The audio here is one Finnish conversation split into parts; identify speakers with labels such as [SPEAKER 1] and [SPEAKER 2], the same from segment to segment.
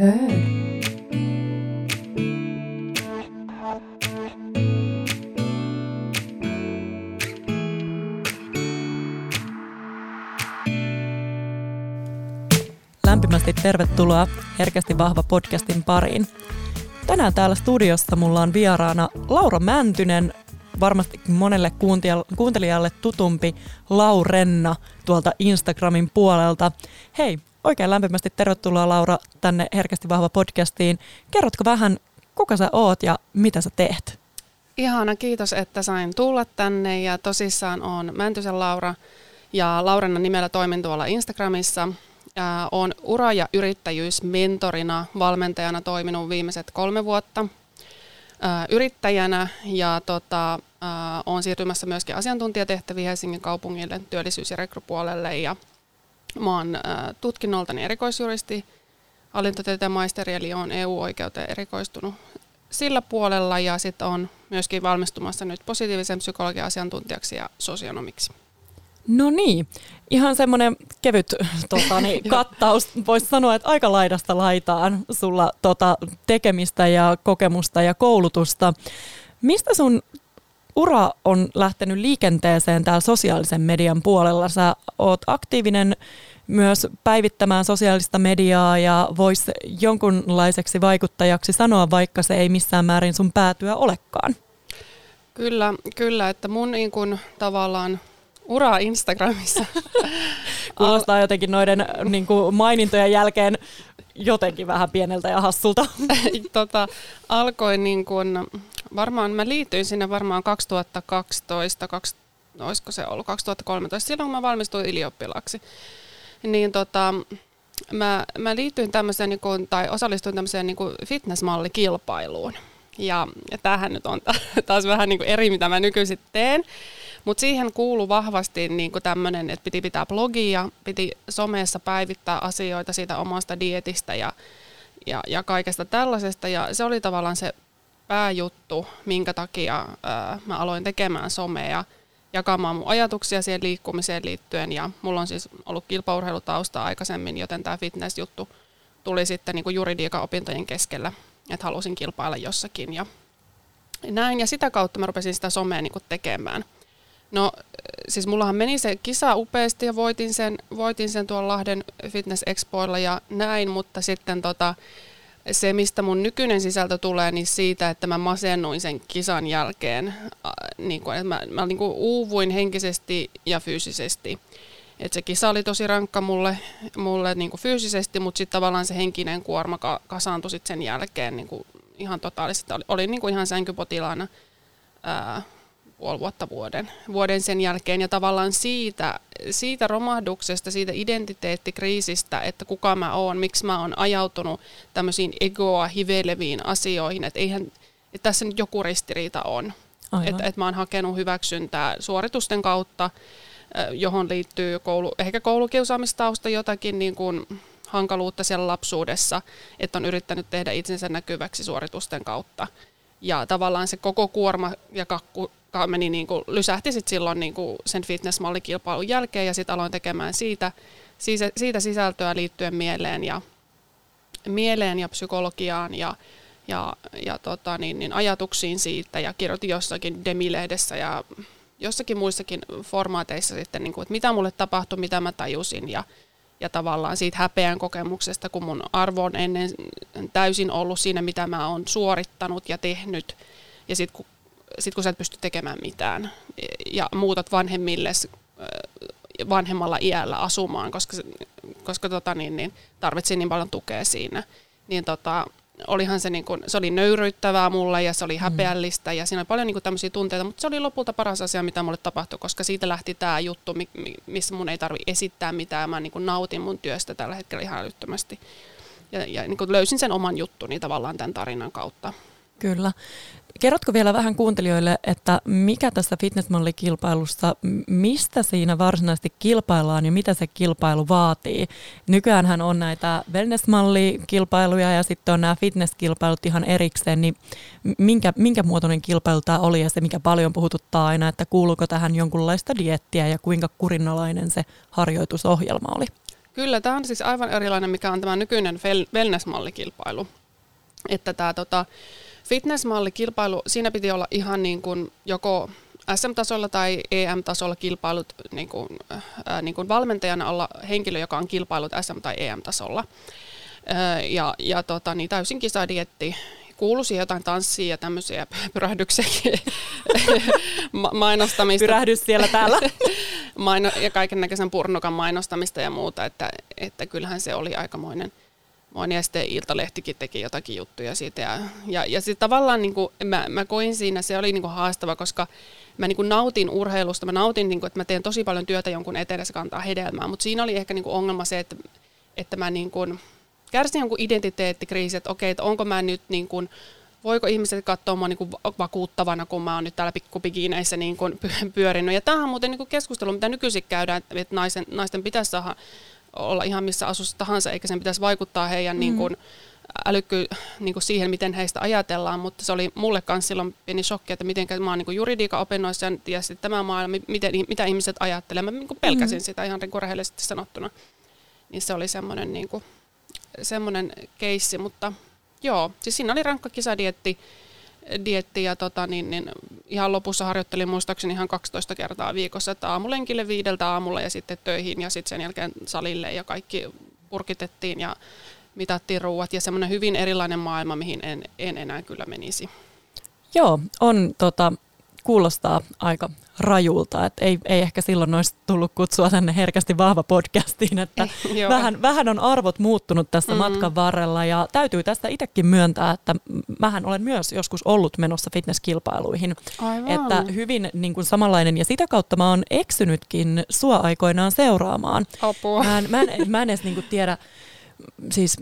[SPEAKER 1] heard. Lämpimästi tervetuloa Herkästi vahva podcastin pariin. Tänään täällä studiossa mulla on vieraana Laura Mäntynen, varmasti monelle kuuntelijalle tutumpi Laurenna tuolta Instagramin puolelta. Hei, oikein lämpimästi tervetuloa Laura tänne Herkästi vahva podcastiin. Kerrotko vähän, kuka sä oot ja mitä sä teet?
[SPEAKER 2] Ihana, kiitos, että sain tulla tänne ja tosissaan on Mäntysen Laura ja Laurenna nimellä toimin tuolla Instagramissa. Olen ura- ja yrittäjyysmentorina, valmentajana toiminut viimeiset kolme vuotta yrittäjänä ja tota, olen siirtymässä myöskin asiantuntijatehtäviin Helsingin kaupungille työllisyys- ja rekrypuolelle ja Mä oon äh, tutkinnoltani erikoisjuristi, hallintotieteen maisteri, eli on EU-oikeuteen erikoistunut sillä puolella ja sitten on myöskin valmistumassa nyt positiivisen psykologian asiantuntijaksi ja sosionomiksi.
[SPEAKER 1] No niin, ihan semmoinen kevyt tota, niin, kattaus. Voisi sanoa, että aika laidasta laitaan sulla tota, tekemistä ja kokemusta ja koulutusta. Mistä sun ura on lähtenyt liikenteeseen täällä sosiaalisen median puolella. Sä oot aktiivinen myös päivittämään sosiaalista mediaa ja voisi jonkunlaiseksi vaikuttajaksi sanoa, vaikka se ei missään määrin sun päätyä olekaan.
[SPEAKER 2] Kyllä, kyllä että mun niin kun, tavallaan ura Instagramissa.
[SPEAKER 1] Kuulostaa jotenkin noiden niin kuin mainintojen jälkeen jotenkin vähän pieneltä ja hassulta.
[SPEAKER 2] tota, alkoi niin kun, varmaan, mä liityin sinne varmaan 2012, 2, olisiko se ollut 2013, silloin kun mä valmistuin ylioppilaaksi. Niin tota, mä, mä liityin tämmöiseen, niin kun, tai osallistuin tämmöiseen niin fitnessmallikilpailuun. Ja, ja tämähän nyt on taas vähän niin kuin eri, mitä mä nykyisin teen. Mutta siihen kuuluu vahvasti niin tämmöinen, että piti pitää blogia, piti somessa päivittää asioita siitä omasta dietistä ja, ja, ja kaikesta tällaisesta. Ja se oli tavallaan se pääjuttu, minkä takia ää, mä aloin tekemään somea, jakamaan mun ajatuksia siihen liikkumiseen liittyen. Ja mulla on siis ollut kilpaurheilutausta aikaisemmin, joten tämä fitness-juttu tuli sitten niin kuin juridiikan opintojen keskellä, että halusin kilpailla jossakin. Ja näin, ja sitä kautta mä rupesin sitä somea niin kuin tekemään. No siis mullahan meni se kisa upeasti ja voitin sen, voitin sen tuolla Lahden Fitness Expoilla ja näin, mutta sitten tota, se, mistä mun nykyinen sisältö tulee, niin siitä, että mä masennuin sen kisan jälkeen. Niin kuin, että mä, mä niin kuin uuvuin henkisesti ja fyysisesti. Et se kisa oli tosi rankka mulle, mulle niin kuin fyysisesti, mutta sitten tavallaan se henkinen kuorma kasaantui sit sen jälkeen niin kuin ihan totaalisesti. Oli, oli niin kuin ihan sänkypotilaana ää, puoli vuotta vuoden, vuoden sen jälkeen. Ja tavallaan siitä, siitä romahduksesta, siitä identiteettikriisistä, että kuka mä oon, miksi mä oon ajautunut tämmöisiin egoa hiveleviin asioihin, että eihän, että tässä nyt joku ristiriita on. Että et mä oon hakenut hyväksyntää suoritusten kautta, johon liittyy koulu, ehkä koulukiusaamistausta jotakin niin kuin hankaluutta siellä lapsuudessa, että on yrittänyt tehdä itsensä näkyväksi suoritusten kautta. Ja tavallaan se koko kuorma ja kakku meni niin kuin, lysähti sit silloin niin kuin sen fitnessmallikilpailun jälkeen ja sitten aloin tekemään siitä, siitä, siitä sisältöä liittyen mieleen ja, mieleen ja psykologiaan ja, ja, ja tota, niin, niin ajatuksiin siitä ja kirjoitin jossakin Demilehdessä ja jossakin muissakin formaateissa sitten, niin kuin, että mitä mulle tapahtui, mitä mä tajusin ja, ja tavallaan siitä häpeän kokemuksesta, kun mun arvo on ennen täysin ollut siinä, mitä mä oon suorittanut ja tehnyt. Ja sitten kun sit kun sä et pysty tekemään mitään ja muutat vanhemmille vanhemmalla iällä asumaan, koska, koska tota, niin, niin, tarvitsin niin paljon tukea siinä, niin tota, olihan se, niin kuin, se oli nöyryyttävää mulle ja se oli mm. häpeällistä ja siinä oli paljon niin kuin, tämmöisiä tunteita, mutta se oli lopulta paras asia, mitä mulle tapahtui, koska siitä lähti tämä juttu, missä mun ei tarvi esittää mitään, mä niin kuin, nautin mun työstä tällä hetkellä ihan älyttömästi. Ja, ja niin kuin, löysin sen oman juttuni tavallaan tämän tarinan kautta.
[SPEAKER 1] Kyllä. Kerrotko vielä vähän kuuntelijoille, että mikä tässä fitnessmallikilpailussa, mistä siinä varsinaisesti kilpaillaan ja mitä se kilpailu vaatii? Nykyäänhän on näitä wellnessmallikilpailuja ja sitten on nämä fitnesskilpailut ihan erikseen, niin minkä, minkä muotoinen kilpailu tämä oli ja se mikä paljon puhututtaa aina, että kuuluuko tähän jonkunlaista diettiä ja kuinka kurinalainen se harjoitusohjelma oli?
[SPEAKER 2] Kyllä, tämä on siis aivan erilainen, mikä on tämä nykyinen wellness-mallikilpailu. Että tämä tota, fitness-mallikilpailu, siinä piti olla ihan niin kuin joko SM-tasolla tai EM-tasolla kilpailut niin kuin, äh, niin kuin valmentajana olla henkilö, joka on kilpailut SM- tai EM-tasolla. Äh, ja ja tota, niin täysin kisadietti, kuului siihen jotain tanssia ja tämmöisiä pyrähdyksiä mainostamista.
[SPEAKER 1] Pyrähdys siellä täällä.
[SPEAKER 2] Maino- ja kaiken näköisen purnukan mainostamista ja muuta, että, että kyllähän se oli aikamoinen Moin ja sitten Iltalehtikin teki jotakin juttuja siitä. Ja, ja, ja sitten tavallaan niin kuin, mä, mä koin siinä, se oli niin kuin haastava, koska mä niin kuin nautin urheilusta, mä nautin, niin kuin, että mä teen tosi paljon työtä jonkun eteen, se kantaa hedelmää, mutta siinä oli ehkä niin kuin ongelma se, että, että mä niin kuin kärsin jonkun identiteettikriisi, että okei, että onko mä nyt niin kuin, voiko ihmiset katsoa mua niin kuin vakuuttavana, kun mä oon nyt täällä pikkupikineissä niin pyörinyt. Ja tämähän on muuten niin kuin keskustelu, mitä nykyisin käydään, että naisen, naisten pitäisi saada olla ihan missä asussa tahansa, eikä sen pitäisi vaikuttaa heidän mm. niin kuin, älykky niin kuin siihen, miten heistä ajatellaan, mutta se oli mulle myös silloin pieni shokki, että miten mä oon niin juridiikan opinnoissa ja sitten tämä maailma, miten, mitä ihmiset ajattelee. Mä niin kuin pelkäsin mm. sitä ihan niin kuin rehellisesti sanottuna. Niin se oli semmoinen, niin kuin, semmoinen keissi, mutta joo, siis siinä oli rankka kisadietti, dietti ja tota, niin, niin, ihan lopussa harjoittelin muistaakseni ihan 12 kertaa viikossa, että aamulenkille viideltä aamulla ja sitten töihin ja sitten sen jälkeen salille ja kaikki purkitettiin ja mitattiin ruuat ja semmoinen hyvin erilainen maailma, mihin en, en enää kyllä menisi.
[SPEAKER 1] Joo, on tota, kuulostaa aika rajulta, että ei, ei ehkä silloin olisi tullut kutsua tänne herkästi vahva podcastiin, että vähän, vähän on arvot muuttunut tässä mm. matkan varrella ja täytyy tästä itsekin myöntää, että mähän olen myös joskus ollut menossa fitnesskilpailuihin, Aivan. että hyvin niin kuin samanlainen ja sitä kautta mä oon eksynytkin sua aikoinaan seuraamaan.
[SPEAKER 2] Apua.
[SPEAKER 1] Mä en, mä en, mä en edes niin kuin tiedä, siis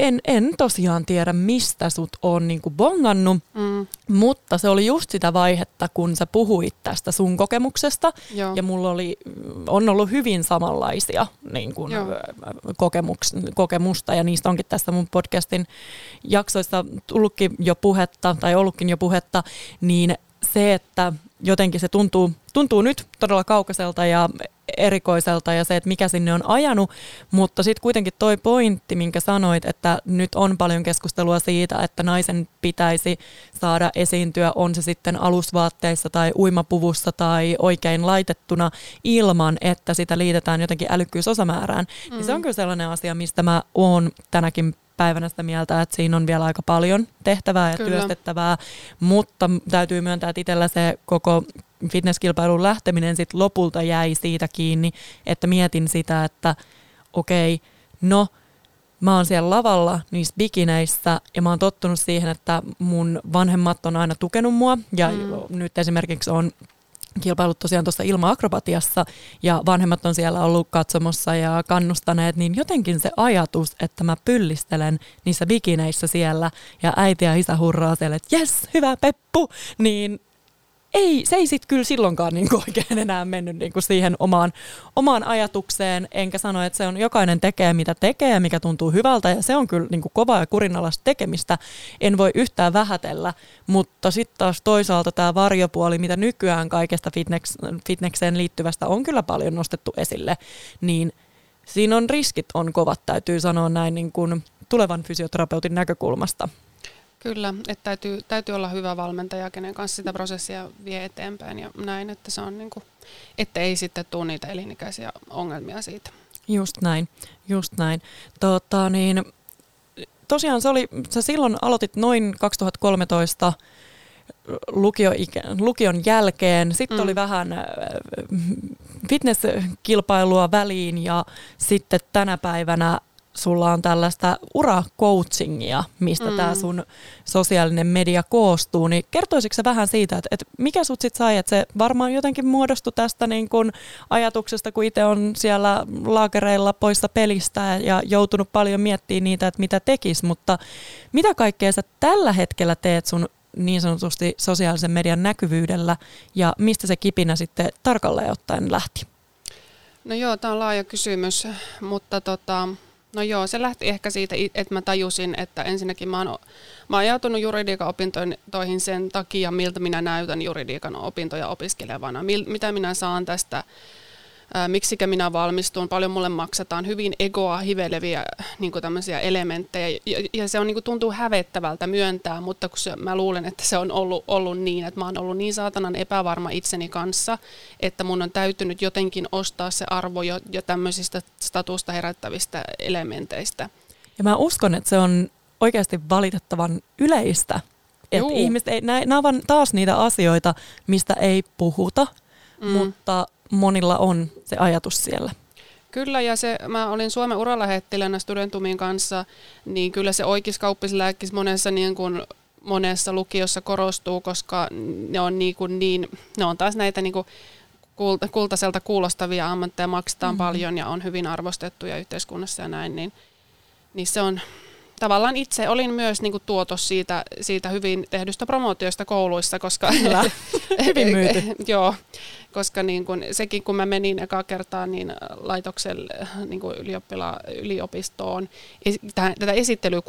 [SPEAKER 1] en, en tosiaan tiedä, mistä sut on niinku bongannut, mm. mutta se oli just sitä vaihetta, kun sä puhuit tästä sun kokemuksesta. Joo. Ja mulla oli, on ollut hyvin samanlaisia niin kun, kokemuks, kokemusta, ja niistä onkin tässä mun podcastin jaksoissa tullutkin jo puhetta, tai ollutkin jo puhetta, niin se, että jotenkin se tuntuu, tuntuu nyt todella kaukaiselta ja erikoiselta ja se, että mikä sinne on ajanut, mutta sitten kuitenkin toi pointti, minkä sanoit, että nyt on paljon keskustelua siitä, että naisen pitäisi saada esiintyä, on se sitten alusvaatteissa tai uimapuvussa tai oikein laitettuna ilman, että sitä liitetään jotenkin älykkyysosamäärään, mm. niin se on mm. kyllä sellainen asia, mistä mä oon tänäkin päivänä sitä mieltä, että siinä on vielä aika paljon tehtävää ja Kyllä. työstettävää, mutta täytyy myöntää, että itsellä se koko fitnesskilpailun lähteminen sit lopulta jäi siitä kiinni, että mietin sitä, että okei, okay, no mä oon siellä lavalla niissä bikineissä ja mä oon tottunut siihen, että mun vanhemmat on aina tukenut mua ja mm. nyt esimerkiksi on kilpailut tosiaan tuossa ilma-akrobatiassa ja vanhemmat on siellä ollut katsomossa ja kannustaneet, niin jotenkin se ajatus, että mä pyllistelen niissä bikineissä siellä ja äiti ja isä hurraa siellä, että jes, hyvä Peppu, niin ei, se ei sitten kyllä silloinkaan niin oikein enää mennyt niin kuin siihen omaan, omaan ajatukseen, enkä sano, että se on jokainen tekee mitä tekee, mikä tuntuu hyvältä, ja se on kyllä niin kuin kovaa ja kurinalaista tekemistä, en voi yhtään vähätellä, mutta sitten taas toisaalta tämä varjopuoli, mitä nykyään kaikesta fitness, fitnekseen liittyvästä on kyllä paljon nostettu esille, niin siinä on riskit on kovat, täytyy sanoa näin niin kuin tulevan fysioterapeutin näkökulmasta.
[SPEAKER 2] Kyllä, että täytyy, täytyy olla hyvä valmentaja, kenen kanssa sitä prosessia vie eteenpäin ja näin, että se on niin kuin, että ei sitten tule niitä elinikäisiä ongelmia siitä.
[SPEAKER 1] Just näin, just näin. Tota, niin, tosiaan se oli, sä silloin aloitit noin 2013 lukio, lukion jälkeen. Sitten mm. oli vähän äh, fitnesskilpailua väliin ja sitten tänä päivänä sulla on tällaista ura-coachingia, mistä mm. tämä sun sosiaalinen media koostuu, niin kertoisitko se vähän siitä, että, että mikä sut sitten sai, että se varmaan jotenkin muodostui tästä niin kun ajatuksesta, kun itse on siellä laakereilla poissa pelistä ja joutunut paljon miettimään niitä, että mitä tekis, mutta mitä kaikkea sä tällä hetkellä teet sun niin sanotusti sosiaalisen median näkyvyydellä ja mistä se kipinä sitten tarkalleen ottaen lähti?
[SPEAKER 2] No joo, tämä on laaja kysymys, mutta tota, No joo, se lähti ehkä siitä, että mä tajusin, että ensinnäkin mä oon, mä oon joutunut juridiikan opintoihin sen takia, miltä minä näytän juridiikan opintoja opiskelevana, mitä minä saan tästä ää, miksikä minä valmistun, paljon mulle maksetaan, hyvin egoa hiveleviä niin tämmöisiä elementtejä. Ja, ja se on, niin kuin, tuntuu hävettävältä myöntää, mutta kun se, mä luulen, että se on ollut, ollut niin, että mä oon ollut niin saatanan epävarma itseni kanssa, että mun on täytynyt jotenkin ostaa se arvo jo, jo tämmöisistä statusta herättävistä elementeistä.
[SPEAKER 1] Ja mä uskon, että se on oikeasti valitettavan yleistä. Että ihmiset ei, nämä ovat taas niitä asioita, mistä ei puhuta, mm. mutta monilla on se ajatus siellä.
[SPEAKER 2] Kyllä, ja se, mä olin Suomen uralähettilänä Studentumin kanssa, niin kyllä se oikeiskauppislääkkis monessa, niin kuin, monessa lukiossa korostuu, koska ne on, niin, kuin niin, ne on taas näitä niin kuin kulta, kultaiselta kuulostavia ammatteja, maksetaan mm-hmm. paljon ja on hyvin arvostettuja yhteiskunnassa ja näin, niin, niin se on, tavallaan itse olin myös niin kuin tuotos siitä, siitä hyvin tehdystä promootiosta kouluissa, koska
[SPEAKER 1] Kyllä. hyvin myyty.
[SPEAKER 2] joo, koska niin kuin, sekin kun mä menin eka kertaa niin laitokselle niin kuin ylioppila, yliopistoon tätä esittelyä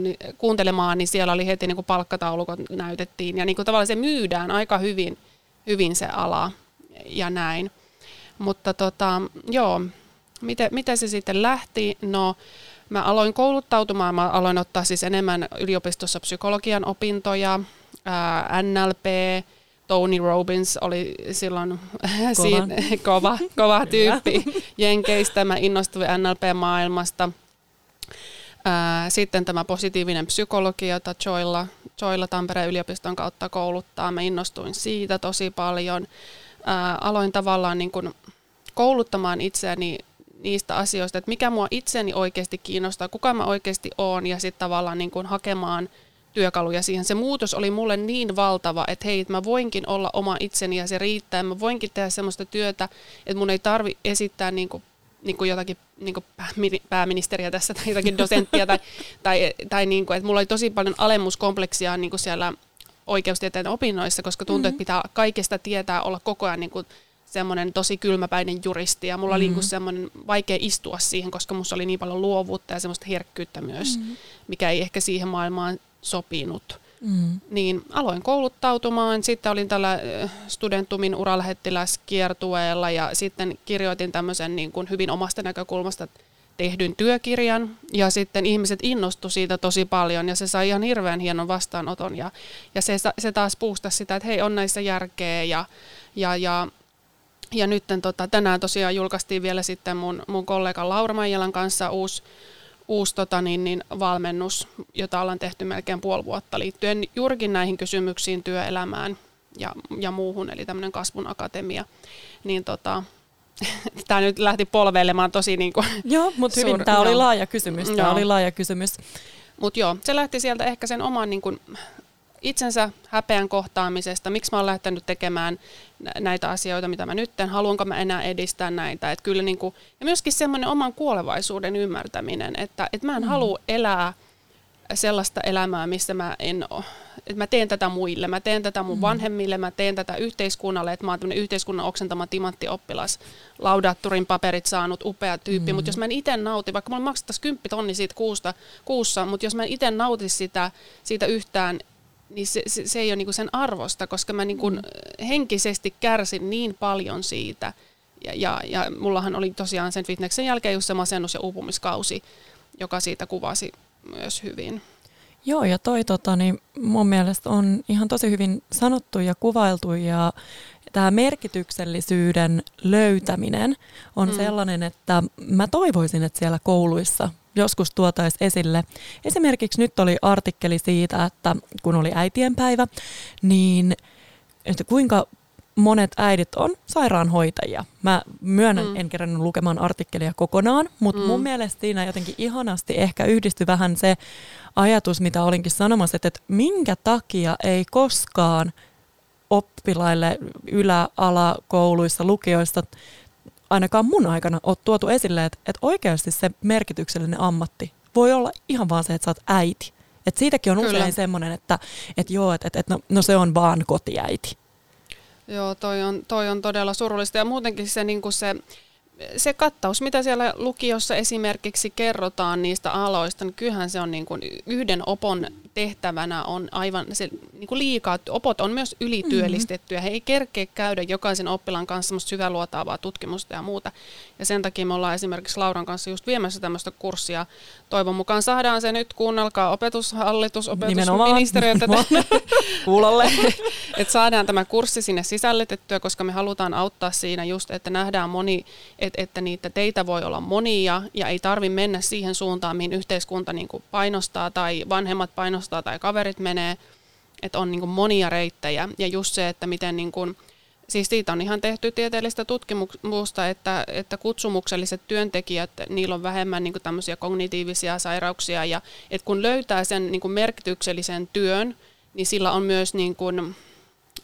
[SPEAKER 2] niin, kuuntelemaan, niin siellä oli heti niin palkkataulukot näytettiin ja niin tavallaan se myydään aika hyvin, hyvin se ala ja näin. Mutta tota, joo, miten, miten se sitten lähti? No Mä aloin kouluttautumaan, mä aloin ottaa siis enemmän yliopistossa psykologian opintoja, ää, NLP, Tony Robbins oli silloin kova, siinä, kova, kova tyyppi Jenkeistä. Mä innostuin NLP-maailmasta. Sitten tämä positiivinen psykologia, jota Joilla, Joilla Tampereen yliopiston kautta kouluttaa. Mä innostuin siitä tosi paljon. Aloin tavallaan niin kuin kouluttamaan itseäni niistä asioista, että mikä mua itseni oikeasti kiinnostaa, kuka mä oikeasti oon ja sitten tavallaan niin kuin hakemaan työkaluja siihen. Se muutos oli mulle niin valtava, että hei, että mä voinkin olla oma itseni ja se riittää. Mä voinkin tehdä semmoista työtä, että mun ei tarvi esittää niin kuin, niin kuin jotakin niin kuin pääministeriä tässä tai jotakin dosenttia tai, tai, tai niin kuin, että mulla oli tosi paljon alemmuskompleksia niin kuin siellä oikeustieteen opinnoissa, koska tuntuu, mm-hmm. että pitää kaikesta tietää olla koko ajan niin kuin semmoinen tosi kylmäpäinen juristi ja mulla mm-hmm. oli semmoinen vaikea istua siihen, koska musta oli niin paljon luovuutta ja semmoista herkkyyttä myös, mm-hmm. mikä ei ehkä siihen maailmaan sopinut. Mm. Niin aloin kouluttautumaan, sitten olin tällä Studentumin uralähettiläskiertueella ja sitten kirjoitin tämmöisen niin kuin hyvin omasta näkökulmasta tehdyn työkirjan ja sitten ihmiset innostu siitä tosi paljon ja se sai ihan hirveän hienon vastaanoton ja, ja se, se taas puustasi sitä, että hei on näissä järkeä ja, ja, ja ja nyt tota, tänään tosiaan julkaistiin vielä sitten mun, mun kollega Laura Maijalan kanssa uusi, uusi tota, niin, niin, valmennus, jota ollaan tehty melkein puoli vuotta liittyen juurikin näihin kysymyksiin työelämään ja, ja muuhun, eli tämmöinen kasvun akatemia. Niin tota, tämä nyt lähti polveilemaan tosi niin kuin
[SPEAKER 1] Joo, mutta hyvin, tämä oli laaja kysymys. Tämä oli laaja kysymys.
[SPEAKER 2] Mutta joo, se lähti sieltä ehkä sen oman niin kuin, itsensä häpeän kohtaamisesta, miksi mä oon lähtenyt tekemään näitä asioita, mitä mä nyt teen, haluanko mä enää edistää näitä. Et kyllä niin kuin, ja myöskin semmoinen oman kuolevaisuuden ymmärtäminen, että, että mä en mm. halua elää sellaista elämää, missä mä en ole. Että mä teen tätä muille, mä teen tätä mun mm. vanhemmille, mä teen tätä yhteiskunnalle, että mä oon tämmöinen yhteiskunnan oksentama timanttioppilas, laudatturin paperit saanut, upea tyyppi, mm. mutta jos mä en itse nauti, vaikka mulla maksettaisiin 10 tonni siitä kuusta, kuussa, mutta jos mä en itse nauti sitä, siitä yhtään, niin se, se, se ei ole niinku sen arvosta, koska mä niinku mm. henkisesti kärsin niin paljon siitä. Ja, ja, ja mullahan oli tosiaan sen fitneksen jälkeen just se masennus- ja uupumiskausi, joka siitä kuvasi myös hyvin.
[SPEAKER 1] Joo, ja toi tota, niin mun mielestä on ihan tosi hyvin sanottu ja kuvailtu, ja tämä merkityksellisyyden löytäminen on mm. sellainen, että mä toivoisin, että siellä kouluissa joskus tuotaisiin esille. Esimerkiksi nyt oli artikkeli siitä, että kun oli äitienpäivä, niin että kuinka monet äidit on sairaanhoitajia. Mä myönnän, mm. en kerran lukemaan artikkelia kokonaan, mutta mm. mun mielestä siinä jotenkin ihanasti ehkä yhdistyi vähän se ajatus, mitä olinkin sanomassa, että, että minkä takia ei koskaan oppilaille ylä-, alakouluissa, lukioissa ainakaan mun aikana ole tuotu esille, että, että oikeasti se merkityksellinen ammatti voi olla ihan vaan se, että sä oot äiti. Et siitäkin on Kyllä. usein semmoinen, että, että joo, että, että no, no se on vaan kotiäiti.
[SPEAKER 2] Joo, toi on, toi on todella surullista ja muutenkin se, niin se se kattaus, mitä siellä lukiossa esimerkiksi kerrotaan niistä aloista, niin kyllähän se on niin kuin yhden opon tehtävänä on aivan se, niin kuin liikaa. Opot on myös ylityöllistettyjä. He ei kerkeä käydä jokaisen oppilaan kanssa semmoista syväluotaavaa tutkimusta ja muuta. Ja sen takia me ollaan esimerkiksi Lauran kanssa just viemässä tämmöistä kurssia. Toivon mukaan saadaan se nyt, kuunnelkaa opetushallitus, opetusministeriö
[SPEAKER 1] kuulolle.
[SPEAKER 2] että saadaan tämä kurssi sinne sisällytettyä, koska me halutaan auttaa siinä just, että nähdään moni, että, että niitä teitä voi olla monia ja ei tarvi mennä siihen suuntaan, mihin yhteiskunta niin kuin painostaa tai vanhemmat painostaa tai kaverit menee, että on niin kuin monia reittejä. Ja just se, että miten niin kuin, Siis siitä on ihan tehty tieteellistä tutkimusta, että, että kutsumukselliset työntekijät, niillä on vähemmän niin tämmöisiä kognitiivisia sairauksia. Ja että kun löytää sen niin merkityksellisen työn, niin sillä on myös, niin kuin,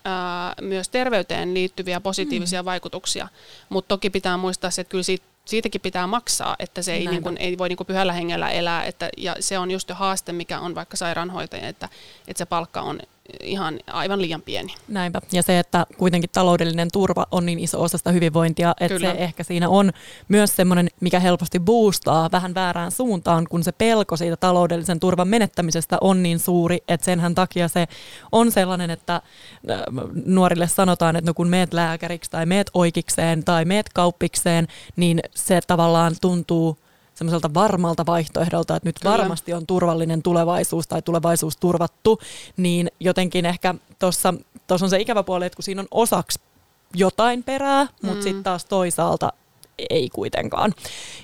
[SPEAKER 2] ää, myös terveyteen liittyviä positiivisia mm. vaikutuksia. Mutta toki pitää muistaa se, että kyllä siitä, siitäkin pitää maksaa, että se ei, niin kuin, ei voi niin kuin pyhällä hengellä elää. Että, ja se on just haaste, mikä on vaikka sairaanhoitaja, että, että se palkka on ihan aivan liian pieni.
[SPEAKER 1] Näinpä. Ja se, että kuitenkin taloudellinen turva on niin iso osa sitä hyvinvointia, että Kyllä. se ehkä siinä on myös semmoinen, mikä helposti boostaa vähän väärään suuntaan, kun se pelko siitä taloudellisen turvan menettämisestä on niin suuri, että senhän takia se on sellainen, että äh, nuorille sanotaan, että no kun meet lääkäriksi tai meet oikikseen tai meet kauppikseen, niin se tavallaan tuntuu semmoiselta varmalta vaihtoehdolta, että nyt Kyllä. varmasti on turvallinen tulevaisuus tai tulevaisuus turvattu, niin jotenkin ehkä tuossa on se ikävä puoli, että kun siinä on osaksi jotain perää, mutta mm. sitten taas toisaalta ei kuitenkaan.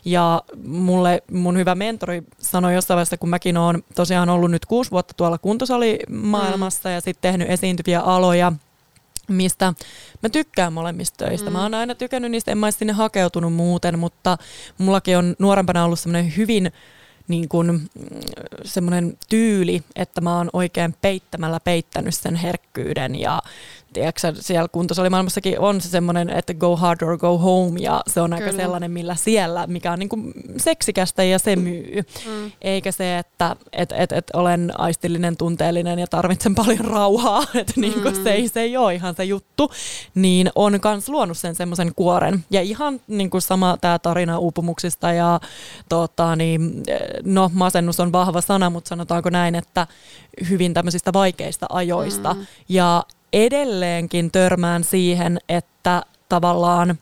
[SPEAKER 1] Ja mulle mun hyvä mentori sanoi jossain vaiheessa, kun mäkin olen tosiaan ollut nyt kuusi vuotta tuolla kuntosalimaailmassa mm. ja sitten tehnyt esiintyviä aloja – mistä mä tykkään molemmista töistä. Mm. Mä oon aina tykännyt niistä, en mä sinne hakeutunut muuten, mutta mullakin on nuorempana ollut semmoinen hyvin niin kuin, mm, semmoinen tyyli, että mä oon oikein peittämällä peittänyt sen herkkyyden ja tiedätkö, siellä kuntosalimaailmassakin on se semmoinen, että go hard or go home, ja se on Kyllä. aika sellainen, millä siellä, mikä on niin kuin seksikästä ja se myy. Mm. Eikä se, että et, et, et olen aistillinen, tunteellinen ja tarvitsen paljon rauhaa, että niin kuin mm. se, ei, se ei ole ihan se juttu, niin on myös luonut sen semmoisen kuoren. Ja ihan niin kuin sama tämä tarina uupumuksista ja tota, niin, no masennus on vahva sana, mutta sanotaanko näin, että hyvin tämmöisistä vaikeista ajoista. Mm. Ja edelleenkin törmään siihen, että tavallaan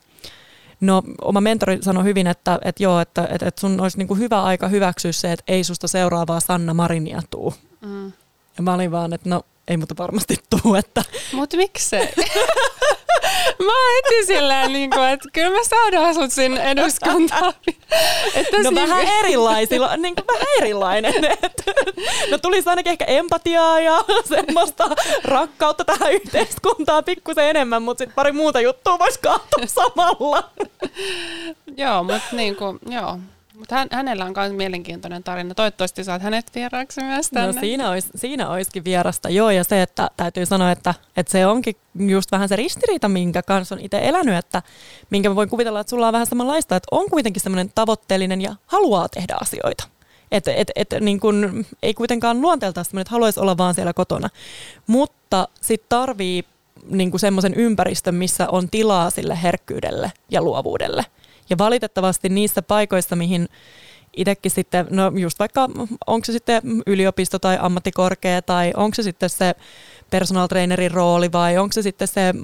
[SPEAKER 1] No, oma mentori sanoi hyvin, että, että joo, että, että, että sun olisi niin kuin hyvä aika hyväksyä se, että ei susta seuraavaa Sanna Marinia tuu. Mm. Ja mä olin vaan, että no ei mutta varmasti tuu. Että...
[SPEAKER 2] Mutta miksei? mä etsin silleen, niin kuin, että kyllä me saadaan sut sinne eduskuntaan.
[SPEAKER 1] Että no siinä... vähän erilaisilla, niin kuin vähän erilainen. Että, no tulisi ainakin ehkä empatiaa ja semmoista rakkautta tähän yhteiskuntaan pikkusen enemmän, mutta sitten pari muuta juttua voisi katsoa samalla.
[SPEAKER 2] joo, mutta niin kuin, joo. Mutta hän, hänellä on myös mielenkiintoinen tarina. Toivottavasti saat hänet vieraaksi myös no tänne.
[SPEAKER 1] No siinä, olisi, siinä olisikin vierasta, joo. Ja se, että täytyy sanoa, että, että se onkin just vähän se ristiriita, minkä kanssa on itse elänyt, että minkä mä voin kuvitella, että sulla on vähän samanlaista, että on kuitenkin semmoinen tavoitteellinen ja haluaa tehdä asioita. Että et, et, niin kun, ei kuitenkaan luonteeltaan semmoinen, että haluaisi olla vaan siellä kotona. Mutta sitten tarvii niin semmoisen ympäristön, missä on tilaa sille herkkyydelle ja luovuudelle – ja valitettavasti niissä paikoissa, mihin itsekin sitten, no just vaikka onko se sitten yliopisto tai ammattikorkea tai onko se sitten se personal trainerin rooli vai onko se sitten se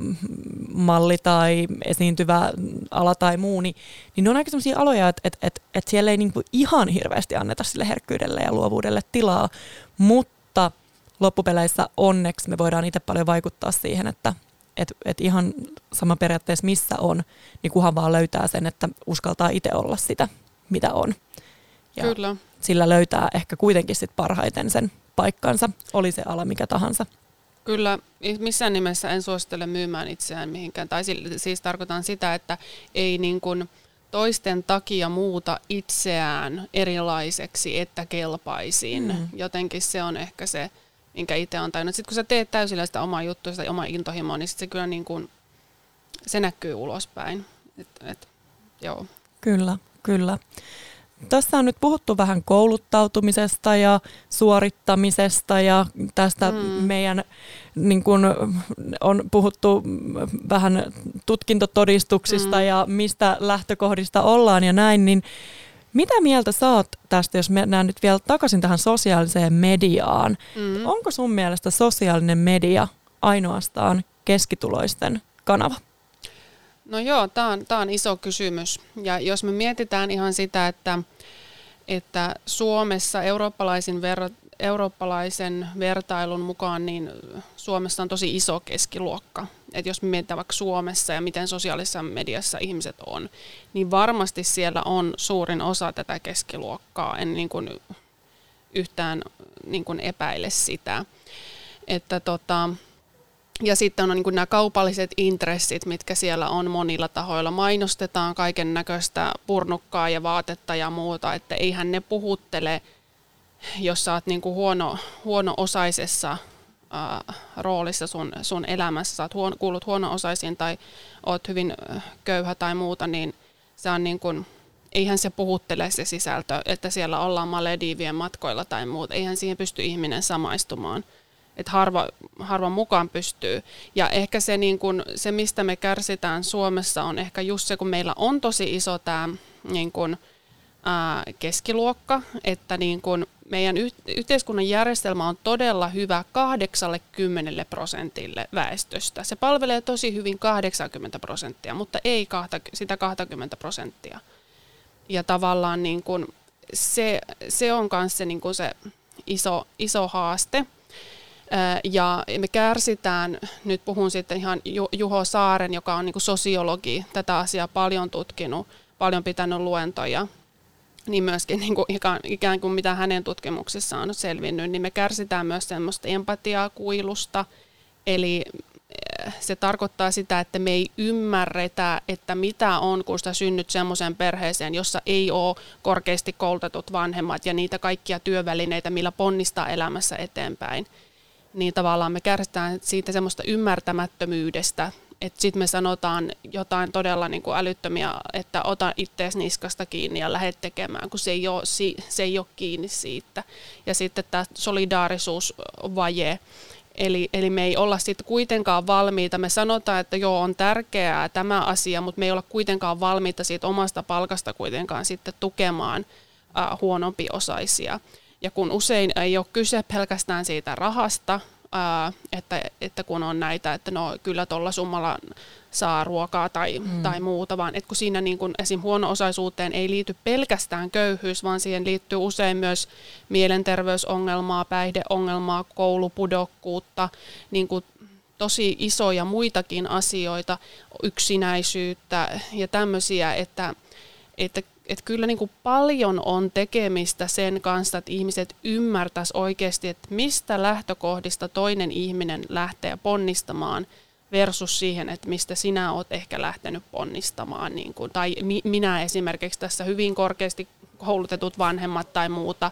[SPEAKER 1] malli tai esiintyvä ala tai muu, niin, niin ne on aika sellaisia aloja, että et, et, et siellä ei niinku ihan hirveästi anneta sille herkkyydelle ja luovuudelle tilaa, mutta loppupeleissä onneksi me voidaan itse paljon vaikuttaa siihen, että että et ihan sama periaatteessa missä on, niin kunhan vaan löytää sen, että uskaltaa itse olla sitä, mitä on.
[SPEAKER 2] Ja Kyllä.
[SPEAKER 1] Sillä löytää ehkä kuitenkin sit parhaiten sen paikkansa, oli se ala mikä tahansa.
[SPEAKER 2] Kyllä, missään nimessä en suosittele myymään itseään mihinkään. Tai siis tarkoitan sitä, että ei niin kuin toisten takia muuta itseään erilaiseksi, että kelpaisin. Mm. Jotenkin se on ehkä se, minkä itse on tajunnut. Sitten kun sä teet täysillä sitä omaa juttua, sitä omaa intohimoa, niin sit se kyllä niin kuin, se näkyy ulospäin. Et, et, joo.
[SPEAKER 1] Kyllä, kyllä. tässä on nyt puhuttu vähän kouluttautumisesta ja suorittamisesta ja tästä mm. meidän niin kun on puhuttu vähän tutkintotodistuksista mm. ja mistä lähtökohdista ollaan ja näin, niin mitä mieltä saat tästä, jos mennään nyt vielä takaisin tähän sosiaaliseen mediaan? Mm. Onko sun mielestä sosiaalinen media ainoastaan keskituloisten kanava?
[SPEAKER 2] No joo, tämä on, on iso kysymys. Ja jos me mietitään ihan sitä, että, että Suomessa eurooppalaisin ver, eurooppalaisen vertailun mukaan, niin Suomessa on tosi iso keskiluokka. Et jos me mietitään vaikka Suomessa ja miten sosiaalisessa mediassa ihmiset on, niin varmasti siellä on suurin osa tätä keskiluokkaa. En niin kuin yhtään niin kuin epäile sitä. Että tota, ja sitten on niin kuin nämä kaupalliset intressit, mitkä siellä on monilla tahoilla. Mainostetaan kaiken näköistä purnukkaa ja vaatetta ja muuta, että eihän ne puhuttele, jos sä oot niin kuin huono, huono-osaisessa roolissa sun, sun elämässä, sä oot huono, kuulut huono-osaisiin tai oot hyvin köyhä tai muuta, niin se on niin kuin, eihän se puhuttele se sisältö, että siellä ollaan Malediivien matkoilla tai muuta. Eihän siihen pysty ihminen samaistumaan että harva, harva mukaan pystyy. Ja ehkä se, niin kun, se, mistä me kärsitään Suomessa, on ehkä just se, kun meillä on tosi iso tämä niin kun, keskiluokka, että niin kun meidän yh, yhteiskunnan järjestelmä on todella hyvä 80 prosentille väestöstä. Se palvelee tosi hyvin 80 prosenttia, mutta ei kahta, sitä 20 prosenttia. Ja tavallaan niin kun se, se on myös se, niin se iso, iso haaste. Ja me kärsitään, nyt puhun sitten ihan Juho Saaren, joka on niin sosiologi, tätä asiaa paljon tutkinut, paljon pitänyt luentoja, niin myöskin niin kuin ikään kuin mitä hänen tutkimuksissaan on selvinnyt, niin me kärsitään myös semmoista empatiaa kuilusta, eli se tarkoittaa sitä, että me ei ymmärretä, että mitä on, kun sä synnyt semmoiseen perheeseen, jossa ei ole korkeasti koulutetut vanhemmat ja niitä kaikkia työvälineitä, millä ponnistaa elämässä eteenpäin. Niin tavallaan me kärsitään siitä semmoista ymmärtämättömyydestä, että sitten me sanotaan jotain todella niin kuin älyttömiä, että ota ittees niskasta kiinni ja lähde tekemään, kun se ei ole, se ei ole kiinni siitä. Ja sitten tämä solidaarisuusvaje, Eli, eli me ei olla sitten kuitenkaan valmiita. Me sanotaan, että joo, on tärkeää tämä asia, mutta me ei olla kuitenkaan valmiita siitä omasta palkasta kuitenkaan sitten tukemaan äh, huonompiosaisia. Ja kun usein ei ole kyse pelkästään siitä rahasta, ää, että, että kun on näitä, että no kyllä tuolla summalla saa ruokaa tai, mm. tai muuta, vaan että kun siinä niin kun esim. huono-osaisuuteen ei liity pelkästään köyhyys, vaan siihen liittyy usein myös mielenterveysongelmaa, päihdeongelmaa, koulupudokkuutta, niin kuin tosi isoja muitakin asioita, yksinäisyyttä ja tämmöisiä, että, että että kyllä niin kuin paljon on tekemistä sen kanssa, että ihmiset ymmärtäisi oikeasti, että mistä lähtökohdista toinen ihminen lähtee ponnistamaan versus siihen, että mistä sinä olet ehkä lähtenyt ponnistamaan. Niin kuin, tai mi- minä esimerkiksi tässä hyvin korkeasti koulutetut vanhemmat tai muuta,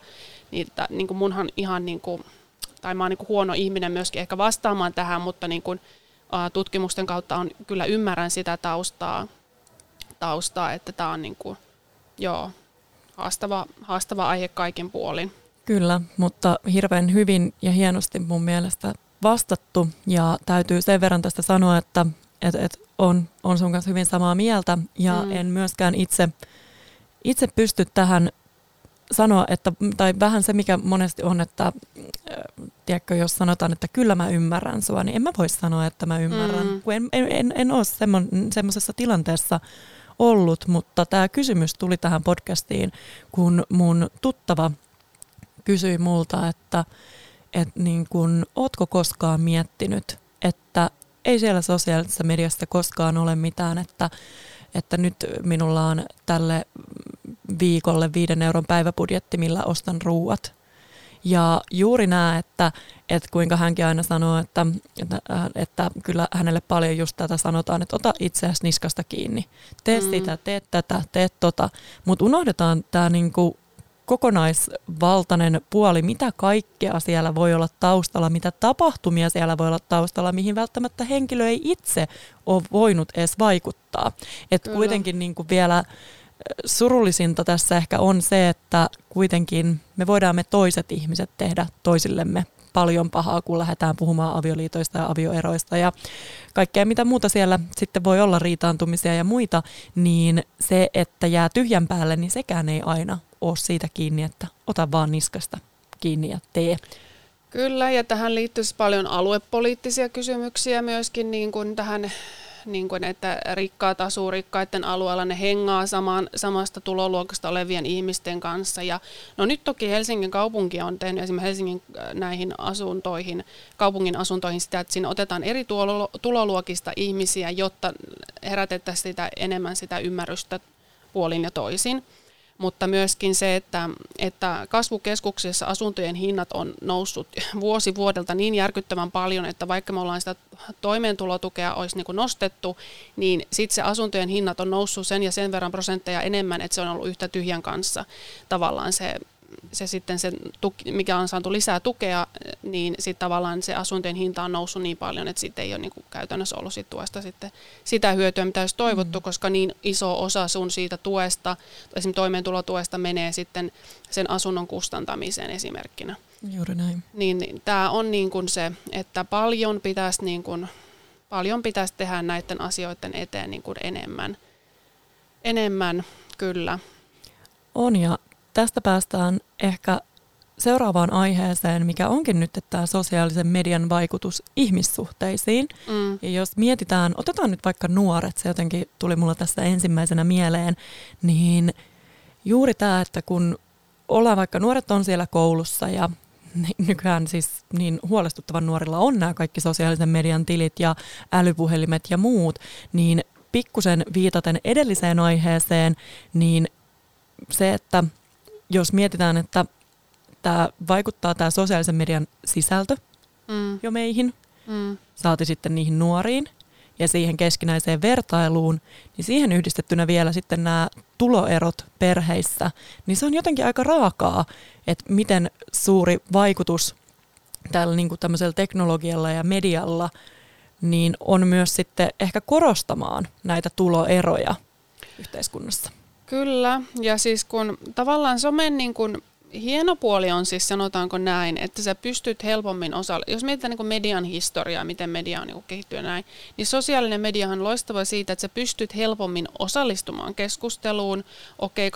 [SPEAKER 2] niin, että, niin kuin munhan ihan, niin kuin, tai mä oon niin kuin huono ihminen myöskin ehkä vastaamaan tähän, mutta niin kuin, tutkimusten kautta on, kyllä ymmärrän sitä taustaa, taustaa että tämä on niin kuin, joo, haastava, haastava aihe kaikin puolin.
[SPEAKER 1] Kyllä, mutta hirveän hyvin ja hienosti mun mielestä vastattu ja täytyy sen verran tästä sanoa, että et, et on, on sun kanssa hyvin samaa mieltä ja mm. en myöskään itse, itse pysty tähän sanoa, että, tai vähän se mikä monesti on, että äh, tiedätkö, jos sanotaan, että kyllä mä ymmärrän sua, niin en mä voi sanoa, että mä ymmärrän, mm. kun en, en, en, en ole semmoisessa tilanteessa, ollut, mutta tämä kysymys tuli tähän podcastiin, kun mun tuttava kysyi multa, että et niin kun, ootko koskaan miettinyt, että ei siellä sosiaalisessa mediassa koskaan ole mitään, että, että nyt minulla on tälle viikolle viiden euron päiväbudjetti, millä ostan ruuat. Ja juuri nämä, että, että kuinka hänkin aina sanoo, että, että, että kyllä hänelle paljon just tätä sanotaan, että ota itseäsi niskasta kiinni. Tee mm. sitä, tee tätä, tee tota. Mutta unohdetaan tämä niinku kokonaisvaltainen puoli, mitä kaikkea siellä voi olla taustalla, mitä tapahtumia siellä voi olla taustalla, mihin välttämättä henkilö ei itse ole voinut edes vaikuttaa. Että kuitenkin niin kuin vielä surullisinta tässä ehkä on se, että kuitenkin me voidaan me toiset ihmiset tehdä toisillemme paljon pahaa, kun lähdetään puhumaan avioliitoista ja avioeroista ja kaikkea mitä muuta siellä sitten voi olla riitaantumisia ja muita, niin se, että jää tyhjän päälle, niin sekään ei aina ole siitä kiinni, että ota vaan niskasta kiinni ja tee.
[SPEAKER 2] Kyllä, ja tähän liittyisi paljon aluepoliittisia kysymyksiä myöskin niin kuin tähän niin kuin, että rikkaat asuu rikkaiden alueella, ne hengaa samaan, samasta tuloluokasta olevien ihmisten kanssa. Ja, no nyt toki Helsingin kaupunki on tehnyt esimerkiksi Helsingin äh, näihin asuntoihin, kaupungin asuntoihin sitä, että siinä otetaan eri tuloluokista ihmisiä, jotta herätettäisiin sitä enemmän sitä ymmärrystä puolin ja toisin mutta myöskin se, että, että kasvukeskuksissa asuntojen hinnat on noussut vuosi vuodelta niin järkyttävän paljon, että vaikka me ollaan sitä toimeentulotukea olisi niin nostettu, niin sitten se asuntojen hinnat on noussut sen ja sen verran prosentteja enemmän, että se on ollut yhtä tyhjän kanssa tavallaan se se sitten se, tuki, mikä on saatu lisää tukea, niin sitten tavallaan se asuntojen hinta on noussut niin paljon, että sitten ei ole niin kuin käytännössä ollut sit tuesta sitten sitä hyötyä, mitä olisi toivottu, mm. koska niin iso osa sun siitä tuesta, esimerkiksi toimeentulotuesta menee sitten sen asunnon kustantamiseen esimerkkinä.
[SPEAKER 1] Juuri näin.
[SPEAKER 2] Niin, niin tämä on niin kuin se, että paljon pitäisi, niin kuin, paljon pitäisi tehdä näiden asioiden eteen niin kuin enemmän. Enemmän, kyllä.
[SPEAKER 1] On ja tästä päästään ehkä seuraavaan aiheeseen, mikä onkin nyt tämä sosiaalisen median vaikutus ihmissuhteisiin. Mm. Ja jos mietitään, otetaan nyt vaikka nuoret, se jotenkin tuli mulla tässä ensimmäisenä mieleen, niin juuri tämä, että kun ollaan vaikka nuoret on siellä koulussa ja nykyään siis niin huolestuttavan nuorilla on nämä kaikki sosiaalisen median tilit ja älypuhelimet ja muut, niin pikkusen viitaten edelliseen aiheeseen, niin se, että jos mietitään, että tämä vaikuttaa tämä sosiaalisen median sisältö mm. jo meihin, mm. saati sitten niihin nuoriin ja siihen keskinäiseen vertailuun, niin siihen yhdistettynä vielä sitten nämä tuloerot perheissä, niin se on jotenkin aika raakaa, että miten suuri vaikutus tällä niin kuin tämmöisellä teknologialla ja medialla niin on myös sitten ehkä korostamaan näitä tuloeroja yhteiskunnassa.
[SPEAKER 2] Kyllä, ja siis kun tavallaan somen niin kun hieno puoli on siis, sanotaanko näin, että sä pystyt helpommin osalla, jos mietitään niin median historiaa, miten media on niin kehittynyt näin, niin sosiaalinen media on loistava siitä, että sä pystyt helpommin osallistumaan keskusteluun. Okei, 80-90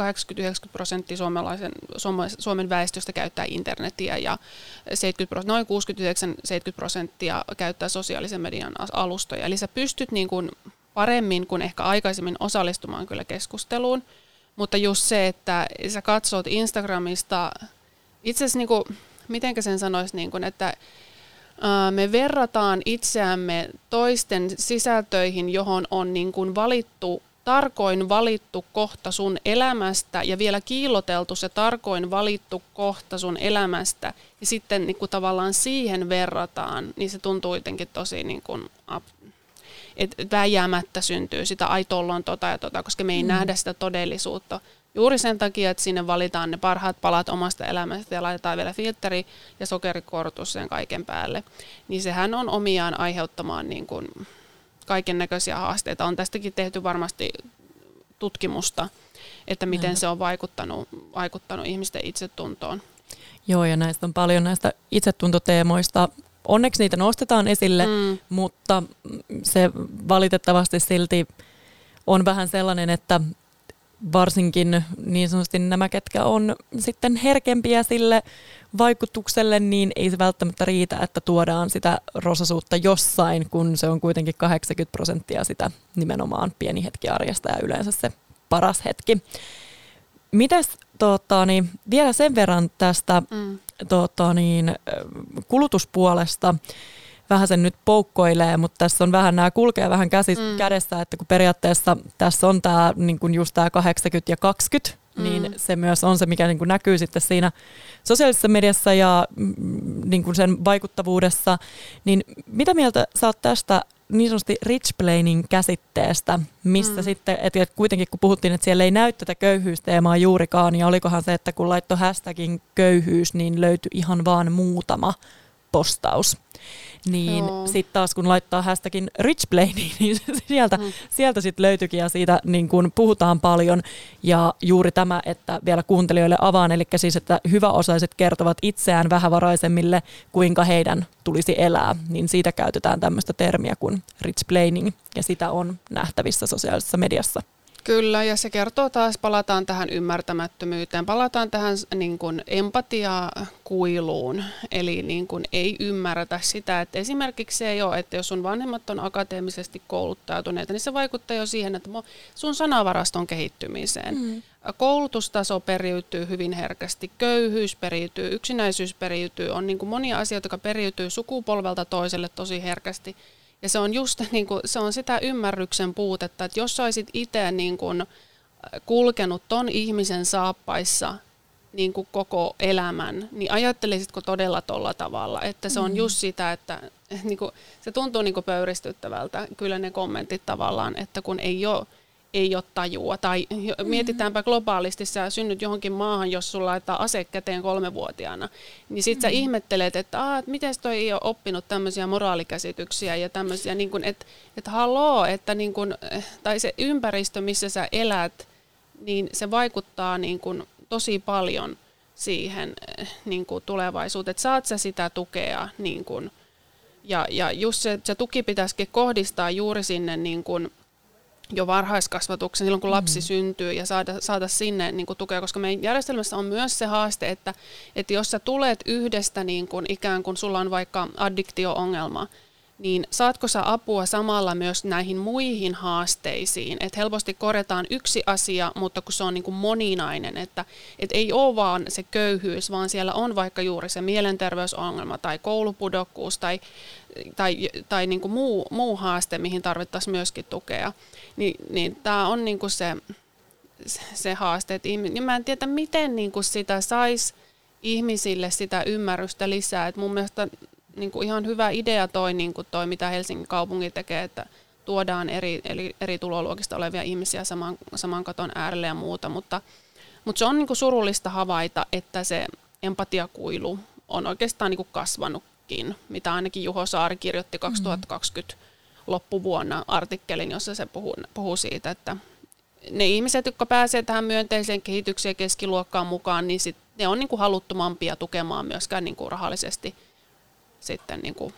[SPEAKER 2] prosenttia suomalaisen, Suomen väestöstä käyttää internetiä ja 70, noin 69-70 prosenttia käyttää sosiaalisen median alustoja. Eli sä pystyt niin kuin paremmin kuin ehkä aikaisemmin osallistumaan kyllä keskusteluun. Mutta just se, että sä katsot Instagramista, itse asiassa niin kuin, sen sanoisi, niin kuin, että me verrataan itseämme toisten sisältöihin, johon on niin kuin valittu, tarkoin valittu kohta sun elämästä ja vielä kiiloteltu se tarkoin valittu kohta sun elämästä ja sitten niin kuin tavallaan siihen verrataan, niin se tuntuu jotenkin tosi niin kuin että väijäämättä syntyy sitä aitollon tota ja tota, koska me ei mm. nähdä sitä todellisuutta. Juuri sen takia, että sinne valitaan ne parhaat palat omasta elämästä ja laitetaan vielä filteri ja sokerikortus sen kaiken päälle. Niin sehän on omiaan aiheuttamaan niin kuin kaiken näköisiä haasteita. On tästäkin tehty varmasti tutkimusta, että miten Näin. se on vaikuttanut, vaikuttanut ihmisten itsetuntoon.
[SPEAKER 1] Joo, ja näistä on paljon näistä itsetuntoteemoista onneksi niitä nostetaan esille, mm. mutta se valitettavasti silti on vähän sellainen, että varsinkin niin sanotusti nämä, ketkä on sitten herkempiä sille vaikutukselle, niin ei se välttämättä riitä, että tuodaan sitä rosasuutta jossain, kun se on kuitenkin 80 prosenttia sitä nimenomaan pieni hetki arjesta ja yleensä se paras hetki. Mitäs tota, niin, vielä sen verran tästä mm tota, niin, kulutuspuolesta vähän sen nyt poukkoilee, mutta tässä on vähän nämä kulkee vähän käsi, mm. kädessä, että kun periaatteessa tässä on tämä niin kuin just tämä 80 ja 20, mm. niin se myös on se, mikä niin kuin näkyy sitten siinä sosiaalisessa mediassa ja mm, niin kuin sen vaikuttavuudessa. Niin mitä mieltä sä oot tästä niin sanotusti rich planing käsitteestä, missä mm. sitten, että kuitenkin kun puhuttiin, että siellä ei näy tätä köyhyysteemaa juurikaan, niin olikohan se, että kun laittoi hashtagin köyhyys, niin löytyi ihan vaan muutama postaus. Niin sitten taas kun laittaa hashtagin richblaney, niin sieltä, mm. sieltä sitten löytyikin ja siitä niin kun puhutaan paljon. Ja juuri tämä, että vielä kuuntelijoille avaan, eli siis, että hyväosaiset kertovat itseään vähävaraisemmille, kuinka heidän tulisi elää, niin siitä käytetään tämmöistä termiä kuin richplaining, ja sitä on nähtävissä sosiaalisessa mediassa.
[SPEAKER 2] Kyllä, ja se kertoo taas, palataan tähän ymmärtämättömyyteen, palataan tähän niin kuin empatiakuiluun, eli niin kuin ei ymmärretä sitä, että esimerkiksi se ei ole, että jos sun vanhemmat on akateemisesti kouluttautuneita, niin se vaikuttaa jo siihen, että sun sanavaraston kehittymiseen. Mm. Koulutustaso periytyy hyvin herkästi, köyhyys periytyy, yksinäisyys periytyy, on niin kuin monia asioita, jotka periytyy sukupolvelta toiselle tosi herkästi. Ja se on just niin kuin, se on sitä ymmärryksen puutetta, että jos olisit itse niin kuin äh, kulkenut ton ihmisen saappaissa niin kuin koko elämän, niin ajattelisitko todella tolla tavalla, että se on mm. just sitä, että niin kuin, se tuntuu niin kuin pöyristyttävältä, kyllä ne kommentit tavallaan, että kun ei ole ei ole tajua. Tai mm-hmm. mietitäänpä globaalisti, sä synnyt johonkin maahan, jos sulla laittaa ase käteen kolmevuotiaana, niin sit mm-hmm. sä ihmettelet, että, Aa, että miten toi ei ole oppinut tämmöisiä moraalikäsityksiä ja tämmöisiä, niin kun, että, että haloo, että niin kun, tai se ympäristö, missä sä elät, niin se vaikuttaa niin kun, tosi paljon siihen niin kuin tulevaisuuteen, että saat sä sitä tukea niin kuin, ja, ja just se, se tuki pitäisikin kohdistaa juuri sinne niin kuin, jo varhaiskasvatuksen silloin, kun lapsi mm. syntyy ja saada, saada sinne niin kuin, tukea, koska meidän järjestelmässä on myös se haaste, että, että jos sä tulet yhdestä niin kuin, ikään kuin sulla on vaikka addiktio-ongelma, niin saatko sä apua samalla myös näihin muihin haasteisiin, että helposti korjataan yksi asia, mutta kun se on niin kuin moninainen, että, että ei ole vaan se köyhyys, vaan siellä on vaikka juuri se mielenterveysongelma tai koulupudokkuus tai, tai, tai niin kuin muu, muu haaste, mihin tarvittaisiin myöskin tukea, niin, niin tämä on niin kuin se, se haaste, että ja mä en tiedä, miten niin kuin sitä saisi ihmisille sitä ymmärrystä lisää, että mun mielestä niin kuin ihan hyvä idea toi, niin kuin toi, mitä Helsingin kaupunki tekee, että tuodaan eri, eri, eri tuloluokista olevia ihmisiä saman, saman katon äärelle ja muuta, mutta, mutta se on niin kuin surullista havaita, että se empatiakuilu on oikeastaan niin kuin kasvanutkin, mitä ainakin Juho Saari kirjoitti 2020 mm. loppuvuonna artikkelin, jossa se puhuu, puhuu siitä, että ne ihmiset, jotka pääsevät tähän myönteiseen kehitykseen keskiluokkaan mukaan, niin sit ne on niin kuin haluttomampia tukemaan myöskään niin kuin rahallisesti – sitten niin kuin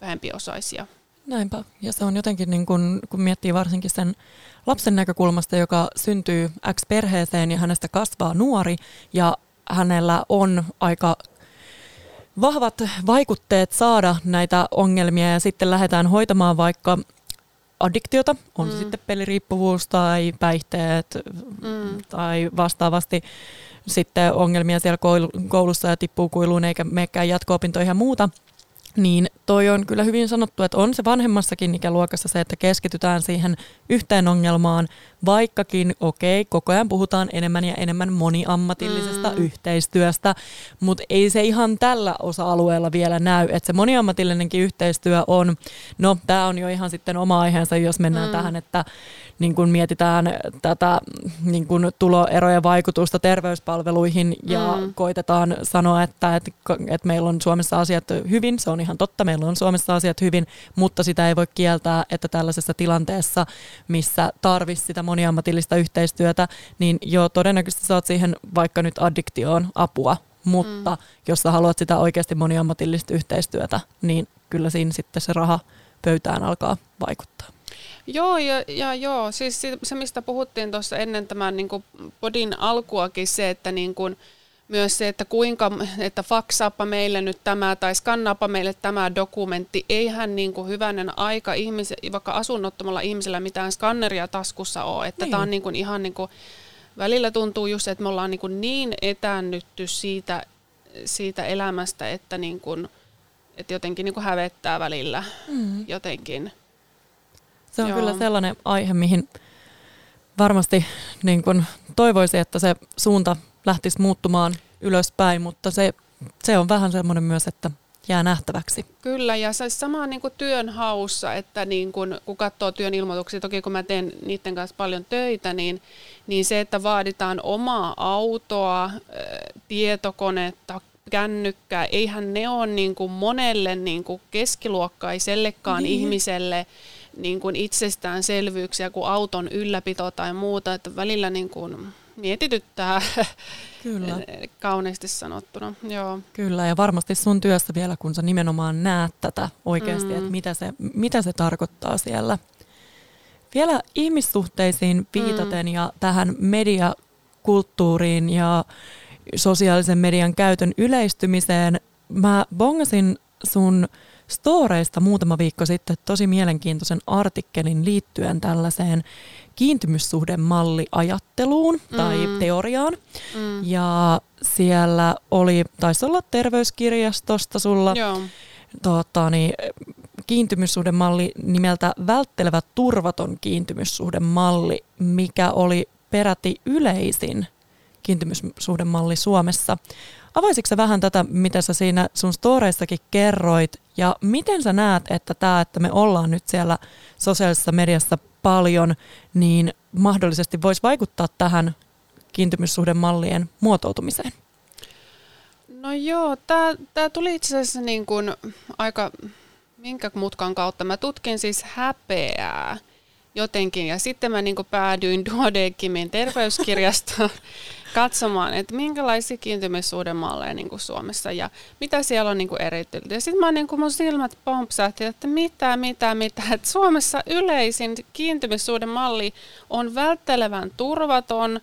[SPEAKER 2] vähempiosaisia.
[SPEAKER 1] Näinpä. Ja se on jotenkin, niin kun, kun miettii varsinkin sen lapsen näkökulmasta, joka syntyy X-perheeseen ja hänestä kasvaa nuori ja hänellä on aika vahvat vaikutteet saada näitä ongelmia ja sitten lähdetään hoitamaan vaikka addiktiota, on mm. se sitten peliriippuvuus tai päihteet mm. tai vastaavasti sitten ongelmia siellä koulussa ja tippuu kuiluun eikä menekään jatko-opintoihin ja muuta – niin toi on kyllä hyvin sanottu, että on se vanhemmassakin ikäluokassa se, että keskitytään siihen yhteen ongelmaan, vaikkakin okei, okay, koko ajan puhutaan enemmän ja enemmän moniammatillisesta mm. yhteistyöstä, mutta ei se ihan tällä osa-alueella vielä näy, että se moniammatillinenkin yhteistyö on, no tämä on jo ihan sitten oma aiheensa, jos mennään mm. tähän, että niin kun mietitään tätä niin kun tuloerojen vaikutusta terveyspalveluihin ja mm. koitetaan sanoa, että, että, että meillä on Suomessa asiat hyvin, se on ihan totta, meillä on Suomessa asiat hyvin, mutta sitä ei voi kieltää, että tällaisessa tilanteessa, missä tarvitsisi sitä moniammatillista yhteistyötä, niin jo todennäköisesti saat siihen vaikka nyt addiktioon apua, mutta mm. jos sä haluat sitä oikeasti moniammatillista yhteistyötä, niin kyllä siinä sitten se raha pöytään alkaa vaikuttaa.
[SPEAKER 2] Joo, ja, ja joo, siis se mistä puhuttiin tuossa ennen tämän niin podin alkuakin, se, että niin kuin, myös se, että kuinka, että faksaappa meille nyt tämä tai skannaapa meille tämä dokumentti. Eihän niin kuin hyvänen aika ihmisen, vaikka asunnottomalla ihmisellä mitään skanneria taskussa ole. Että niin. tämä on niin kuin ihan niin kuin, välillä tuntuu just, että me ollaan niin, kuin niin etäännytty siitä, siitä elämästä, että, niin kuin, että jotenkin niin kuin hävettää välillä mm. jotenkin.
[SPEAKER 1] Se on Joo. kyllä sellainen aihe, mihin varmasti niin kuin toivoisin, että se suunta lähtisi muuttumaan ylöspäin, mutta se, se on vähän semmoinen myös, että jää nähtäväksi.
[SPEAKER 2] Kyllä, ja se sama niin kuin työn haussa, että niin kuin, kun katsoo työn ilmoituksia, toki kun mä teen niiden kanssa paljon töitä, niin, niin se, että vaaditaan omaa autoa, tietokonetta, kännykkää, eihän ne ole niin kuin monelle niin kuin keskiluokkaisellekaan niin. ihmiselle niin kuin itsestäänselvyyksiä kuin auton ylläpito tai muuta, että välillä niin kuin mietityttää Kyllä. kauniisti sanottuna. Joo.
[SPEAKER 1] Kyllä, ja varmasti sun työssä vielä, kun sä nimenomaan näet tätä oikeasti, mm. että mitä se, mitä se tarkoittaa siellä. Vielä ihmissuhteisiin viitaten mm. ja tähän mediakulttuuriin ja sosiaalisen median käytön yleistymiseen, mä bongasin sun storeista muutama viikko sitten tosi mielenkiintoisen artikkelin liittyen tällaiseen kiintymyssuhdemalliajatteluun mm. tai teoriaan. Mm. Ja siellä oli, taisi olla terveyskirjastosta sulla Tota, niin, kiintymyssuhdemalli nimeltä välttelevä turvaton kiintymyssuhdemalli, mikä oli peräti yleisin kiintymyssuhdemalli Suomessa. Avaisitko sä vähän tätä, mitä sä siinä sun storeissakin kerroit, ja miten sä näet, että tämä, että me ollaan nyt siellä sosiaalisessa mediassa paljon, niin mahdollisesti voisi vaikuttaa tähän kiintymyssuhdemallien muotoutumiseen?
[SPEAKER 2] No joo, tämä tuli itse asiassa niin kuin aika, minkä mutkan kautta. Mä tutkin siis häpeää jotenkin ja sitten mä niin päädyin Duodeckimin terveyskirjastoon katsomaan, että minkälaisia kiintymyssuhdemalleja niin kuin Suomessa ja mitä siellä on niin kuin erityisesti. Ja sitten mä niin kuin mun silmät pompsahti, että mitä, mitä, mitä. Että Suomessa yleisin kiintymyssuhdemalli on välttelevän turvaton,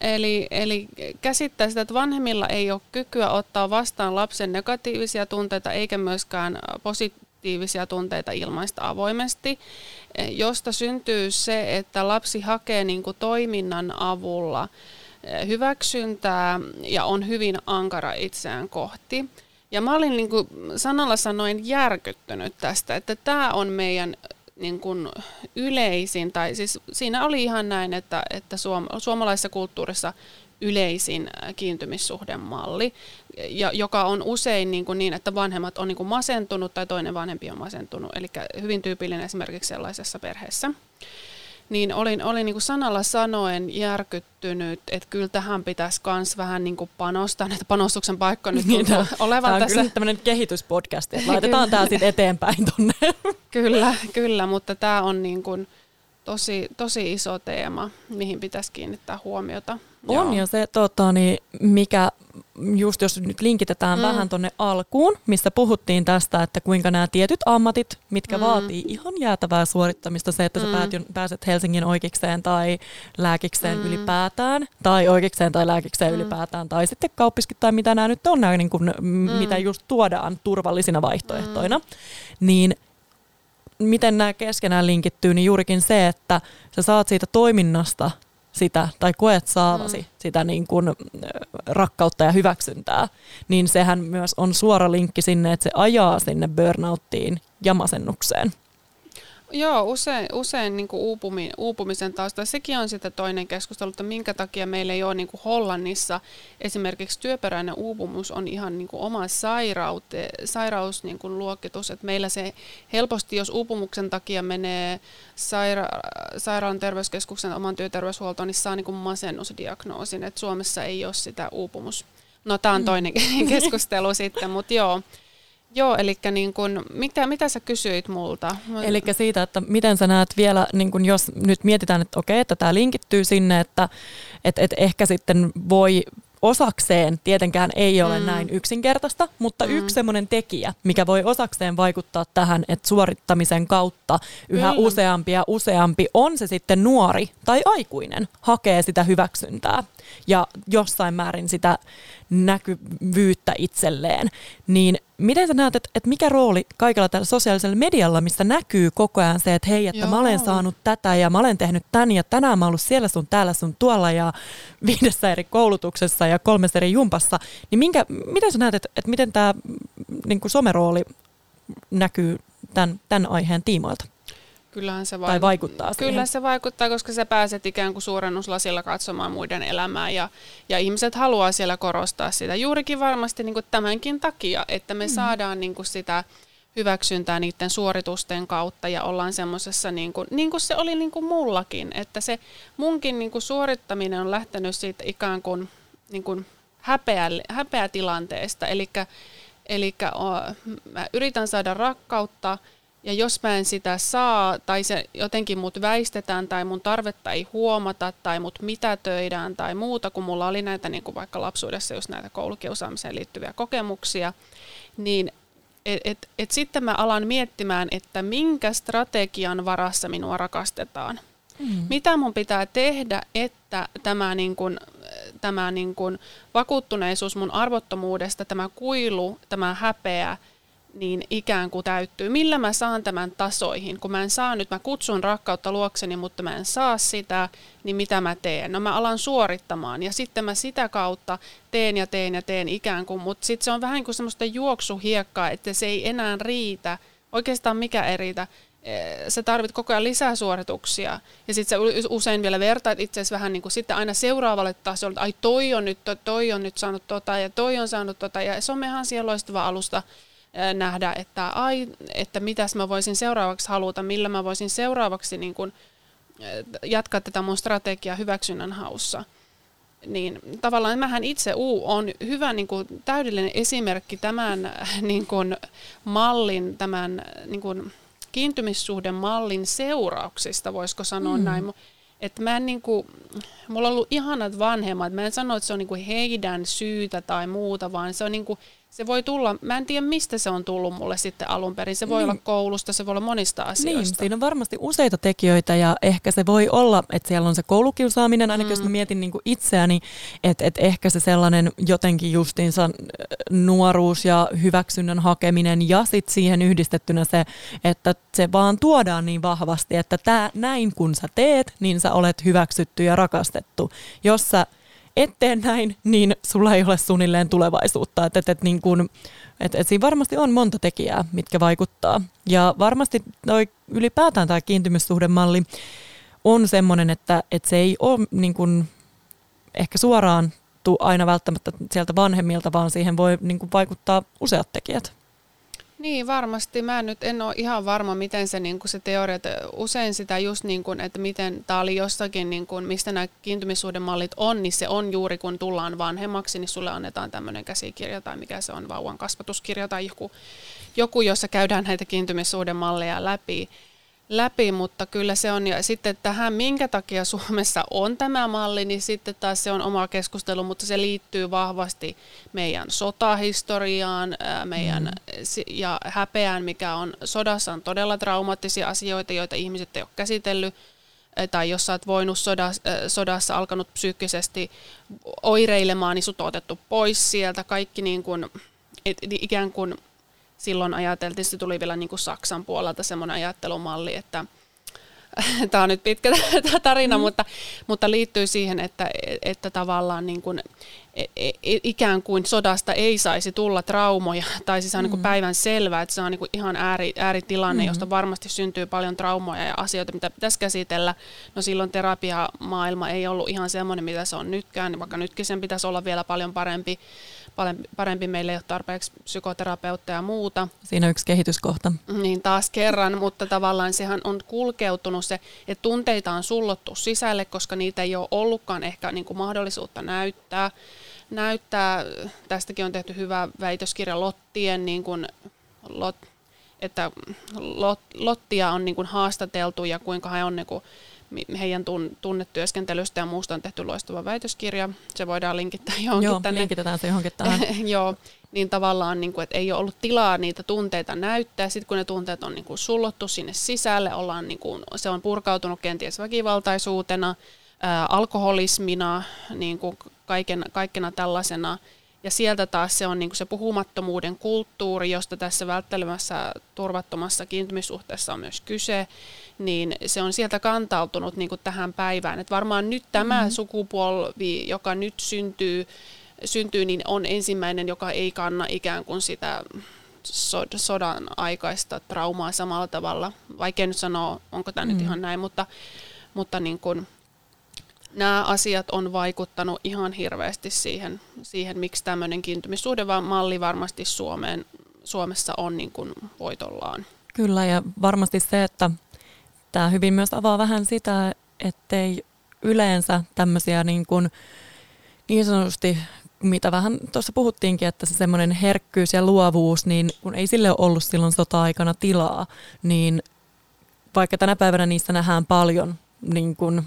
[SPEAKER 2] Eli, eli käsittää sitä, että vanhemmilla ei ole kykyä ottaa vastaan lapsen negatiivisia tunteita eikä myöskään positiivisia tunteita ilmaista avoimesti, josta syntyy se, että lapsi hakee niin kuin toiminnan avulla hyväksyntää ja on hyvin ankara itseään kohti. Ja mä olin niin kuin sanalla sanoen järkyttynyt tästä, että tämä on meidän niin kuin yleisin, tai siis siinä oli ihan näin, että, että suom- suomalaisessa kulttuurissa yleisin kiintymissuhdemalli, ja, joka on usein niin, kuin niin että vanhemmat on niin kuin masentunut tai toinen vanhempi on masentunut, eli hyvin tyypillinen esimerkiksi sellaisessa perheessä niin olin, olin niin kuin sanalla sanoen järkyttynyt, että kyllä tähän pitäisi myös vähän niin kuin panostaa, että panostuksen paikka nyt niin, no, olevan
[SPEAKER 1] tämä
[SPEAKER 2] on tässä.
[SPEAKER 1] kyllä tämmöinen kehityspodcast, että laitetaan tämä sitten eteenpäin tuonne.
[SPEAKER 2] kyllä, kyllä, mutta tämä on niin kuin tosi, tosi iso teema, mihin pitäisi kiinnittää huomiota.
[SPEAKER 1] On ja se, tota, niin, mikä just jos nyt linkitetään mm. vähän tuonne alkuun, missä puhuttiin tästä, että kuinka nämä tietyt ammatit, mitkä mm. vaatii ihan jäätävää suorittamista, se, että mm. sä pääset Helsingin oikeikseen tai lääkikseen mm. ylipäätään, tai oikeikseen tai lääkikseen mm. ylipäätään, tai sitten kauppiskin tai mitä nämä nyt on, nämä, niin kuin, mm. mitä just tuodaan turvallisina vaihtoehtoina, mm. niin miten nämä keskenään linkittyy, niin juurikin se, että sä saat siitä toiminnasta sitä tai koet saavasi mm. sitä niin kuin rakkautta ja hyväksyntää, niin sehän myös on suora linkki sinne, että se ajaa sinne burnouttiin ja masennukseen.
[SPEAKER 2] Joo, usein, usein niin kuin uupumi, uupumisen tausta. Sekin on sitten toinen keskustelu, että minkä takia meillä ei ole niin kuin Hollannissa esimerkiksi työperäinen uupumus on ihan niin kuin oma sairaute, sairaus niin kuin luokitus. Että meillä se helposti, jos uupumuksen takia menee saira- sairaalan terveyskeskuksen oman työterveyshuoltoon, niin saa niin kuin masennusdiagnoosin. Että Suomessa ei ole sitä uupumus. No tämä on mm. toinen keskustelu sitten, mutta joo. Joo, eli niin kun, mitä, mitä sä kysyit multa?
[SPEAKER 1] Eli siitä, että miten sä näet vielä, niin kun jos nyt mietitään, että okei, että tämä linkittyy sinne, että et, et ehkä sitten voi osakseen tietenkään ei ole mm. näin yksinkertaista, mutta mm. yksi semmoinen tekijä, mikä voi osakseen vaikuttaa tähän, että suorittamisen kautta yhä mm. useampi ja useampi, on se sitten nuori tai aikuinen, hakee sitä hyväksyntää ja jossain määrin sitä näkyvyyttä itselleen, niin miten sä näet, että, että mikä rooli kaikella tällä sosiaalisella medialla, missä näkyy koko ajan se, että hei, että Joo. mä olen saanut tätä ja mä olen tehnyt tän ja tänään mä oon ollut siellä sun täällä sun tuolla ja viidessä eri koulutuksessa ja kolmessa eri jumpassa, niin minkä, miten sä näet, että, että miten tämä niin somerooli näkyy tämän, tämän aiheen tiimoilta?
[SPEAKER 2] Kyllähän se
[SPEAKER 1] vaik- tai vaikuttaa
[SPEAKER 2] siihen. Kyllä se vaikuttaa, koska sä pääset ikään kuin suurennuslasilla katsomaan muiden elämää ja, ja ihmiset haluaa siellä korostaa sitä juurikin varmasti niin kuin tämänkin takia, että me mm. saadaan niin kuin sitä hyväksyntää niiden suoritusten kautta ja ollaan semmoisessa, niin kuin, niin kuin se oli niin kuin mullakin, että se munkin niin kuin suorittaminen on lähtenyt siitä ikään kuin, niin kuin häpeä, häpeätilanteesta. Eli mä yritän saada rakkautta, ja jos mä en sitä saa, tai se jotenkin mut väistetään, tai mun tarvetta ei huomata, tai mut mitätöidään, tai muuta, kun mulla oli näitä niin kuin vaikka lapsuudessa just näitä koulukiusaamiseen liittyviä kokemuksia, niin et, et, et sitten mä alan miettimään, että minkä strategian varassa minua rakastetaan. Mm. Mitä mun pitää tehdä, että tämä, niin kun, tämä niin kun vakuuttuneisuus mun arvottomuudesta, tämä kuilu, tämä häpeä, niin ikään kuin täyttyy. Millä mä saan tämän tasoihin? Kun mä en saa nyt, mä kutsun rakkautta luokseni, mutta mä en saa sitä, niin mitä mä teen? No mä alan suorittamaan ja sitten mä sitä kautta teen ja teen ja teen ikään kuin, mutta sitten se on vähän kuin semmoista juoksuhiekkaa, että se ei enää riitä. Oikeastaan mikä ei riitä sä tarvit koko ajan lisää suorituksia. Ja sitten sä usein vielä vertaat itse asiassa vähän niin kuin sitten aina seuraavalle tasolle, että ai toi on nyt, toi on nyt saanut tota ja toi on saanut tota. Ja ihan siellä loistava alusta nähdä, että, ai, että mitäs mä voisin seuraavaksi haluta, millä mä voisin seuraavaksi niin kuin, jatkaa tätä mun strategiaa hyväksynnän haussa. Niin tavallaan mähän itse U on hyvä niin kuin, täydellinen esimerkki tämän niin kuin, mallin, tämän niin kuin, kiintymissuhden mallin seurauksista, voisiko sanoa mm. näin. Että mä en niin kuin, mulla on ollut ihanat vanhemmat, mä en sano, että se on niin kuin heidän syytä tai muuta, vaan se on niin kuin se voi tulla, mä en tiedä mistä se on tullut mulle sitten alun perin. Se voi niin. olla koulusta, se voi olla monista niin, asioista.
[SPEAKER 1] Niin, siinä on varmasti useita tekijöitä ja ehkä se voi olla, että siellä on se koulukiusaaminen, ainakin mm. jos mä mietin niin kuin itseäni, että, että ehkä se sellainen jotenkin justiinsa äh, nuoruus ja hyväksynnän hakeminen ja sitten siihen yhdistettynä se, että se vaan tuodaan niin vahvasti, että tää, näin kun sä teet, niin sä olet hyväksytty ja rakastettu. Jos sä et tee näin, niin sulla ei ole suunnilleen tulevaisuutta. Et, et, et, niin kun, et, et siinä varmasti on monta tekijää, mitkä vaikuttaa. Ja varmasti toi, ylipäätään tämä kiintymyssuhdemalli on sellainen, että, että se ei ole niin kun, ehkä suoraan aina välttämättä sieltä vanhemmilta, vaan siihen voi niin kun, vaikuttaa useat tekijät.
[SPEAKER 2] Niin, varmasti. Mä nyt en ole ihan varma, miten se, niin se teoria, usein sitä just niin kuin, että miten tämä oli jossakin, niin kuin, mistä nämä kiintymissuhdemallit on, niin se on juuri kun tullaan vanhemmaksi, niin sulle annetaan tämmöinen käsikirja tai mikä se on, vauvan kasvatuskirja tai joku, joku jossa käydään näitä kiintymissuhdemalleja läpi läpi, mutta kyllä se on, ja sitten tähän, minkä takia Suomessa on tämä malli, niin sitten taas se on oma keskustelu, mutta se liittyy vahvasti meidän sotahistoriaan meidän, mm. ja häpeään, mikä on sodassa. On todella traumaattisia asioita, joita ihmiset ei ole käsitellyt, tai jos sä oot voinut sodassa, sodassa alkanut psyykkisesti oireilemaan, niin sut on otettu pois sieltä, kaikki niin kuin, et, ikään kuin silloin ajateltiin, se tuli vielä niin kuin Saksan puolelta semmoinen ajattelumalli, että tämä on nyt pitkä tarina, mm. mutta, mutta liittyy siihen, että, että tavallaan niin kuin, e, e, ikään kuin sodasta ei saisi tulla traumoja, tai siis on mm. niin päivän selvää, että se on niin kuin ihan ääri, ääritilanne, mm. josta varmasti syntyy paljon traumoja ja asioita, mitä pitäisi käsitellä. No silloin terapiamaailma ei ollut ihan semmoinen, mitä se on nytkään, vaikka nytkin sen pitäisi olla vielä paljon parempi parempi meille ei ole tarpeeksi psykoterapeutteja ja muuta.
[SPEAKER 1] Siinä yksi kehityskohta.
[SPEAKER 2] Niin taas kerran, mutta tavallaan sehän on kulkeutunut se, että tunteita on sullottu sisälle, koska niitä ei ole ollutkaan ehkä niin kuin mahdollisuutta näyttää. näyttää. Tästäkin on tehty hyvä väitöskirja Lottien, niin kuin, Lot, että Lot, Lottia on niin kuin haastateltu ja kuinka he on niin kuin heidän tunnetyöskentelystä ja muusta on tehty loistava väitöskirja. Se voidaan linkittää johonkin
[SPEAKER 1] Joo,
[SPEAKER 2] tänne.
[SPEAKER 1] linkitetään se johonkin tähän.
[SPEAKER 2] Joo, niin tavallaan, niin kuin, että ei ole ollut tilaa niitä tunteita näyttää. Sitten kun ne tunteet on niin kuin sullottu sinne sisälle, ollaan, niin kuin, se on purkautunut kenties väkivaltaisuutena, ää, alkoholismina, niin kuin kaiken, kaikkena tällaisena – ja sieltä taas se on niin kuin se puhumattomuuden kulttuuri, josta tässä välttelemässä turvattomassa kiintymissuhteessa on myös kyse, niin se on sieltä kantautunut niin kuin tähän päivään. Et varmaan nyt tämä mm-hmm. sukupolvi, joka nyt syntyy, syntyy, niin on ensimmäinen, joka ei kanna ikään kuin sitä sodan aikaista traumaa samalla tavalla. Vaikea nyt sanoa, onko tämä mm. nyt ihan näin, mutta, mutta niin kuin, nämä asiat on vaikuttanut ihan hirveästi siihen, siihen miksi tämmöinen kiintymyssuhdemalli varmasti Suomeen, Suomessa on niin kuin voitollaan.
[SPEAKER 1] Kyllä ja varmasti se, että tämä hyvin myös avaa vähän sitä, ettei yleensä tämmöisiä niin, kuin niin sanotusti mitä vähän tuossa puhuttiinkin, että se semmoinen herkkyys ja luovuus, niin kun ei sille ole ollut silloin sota-aikana tilaa, niin vaikka tänä päivänä niissä nähdään paljon, niin kun,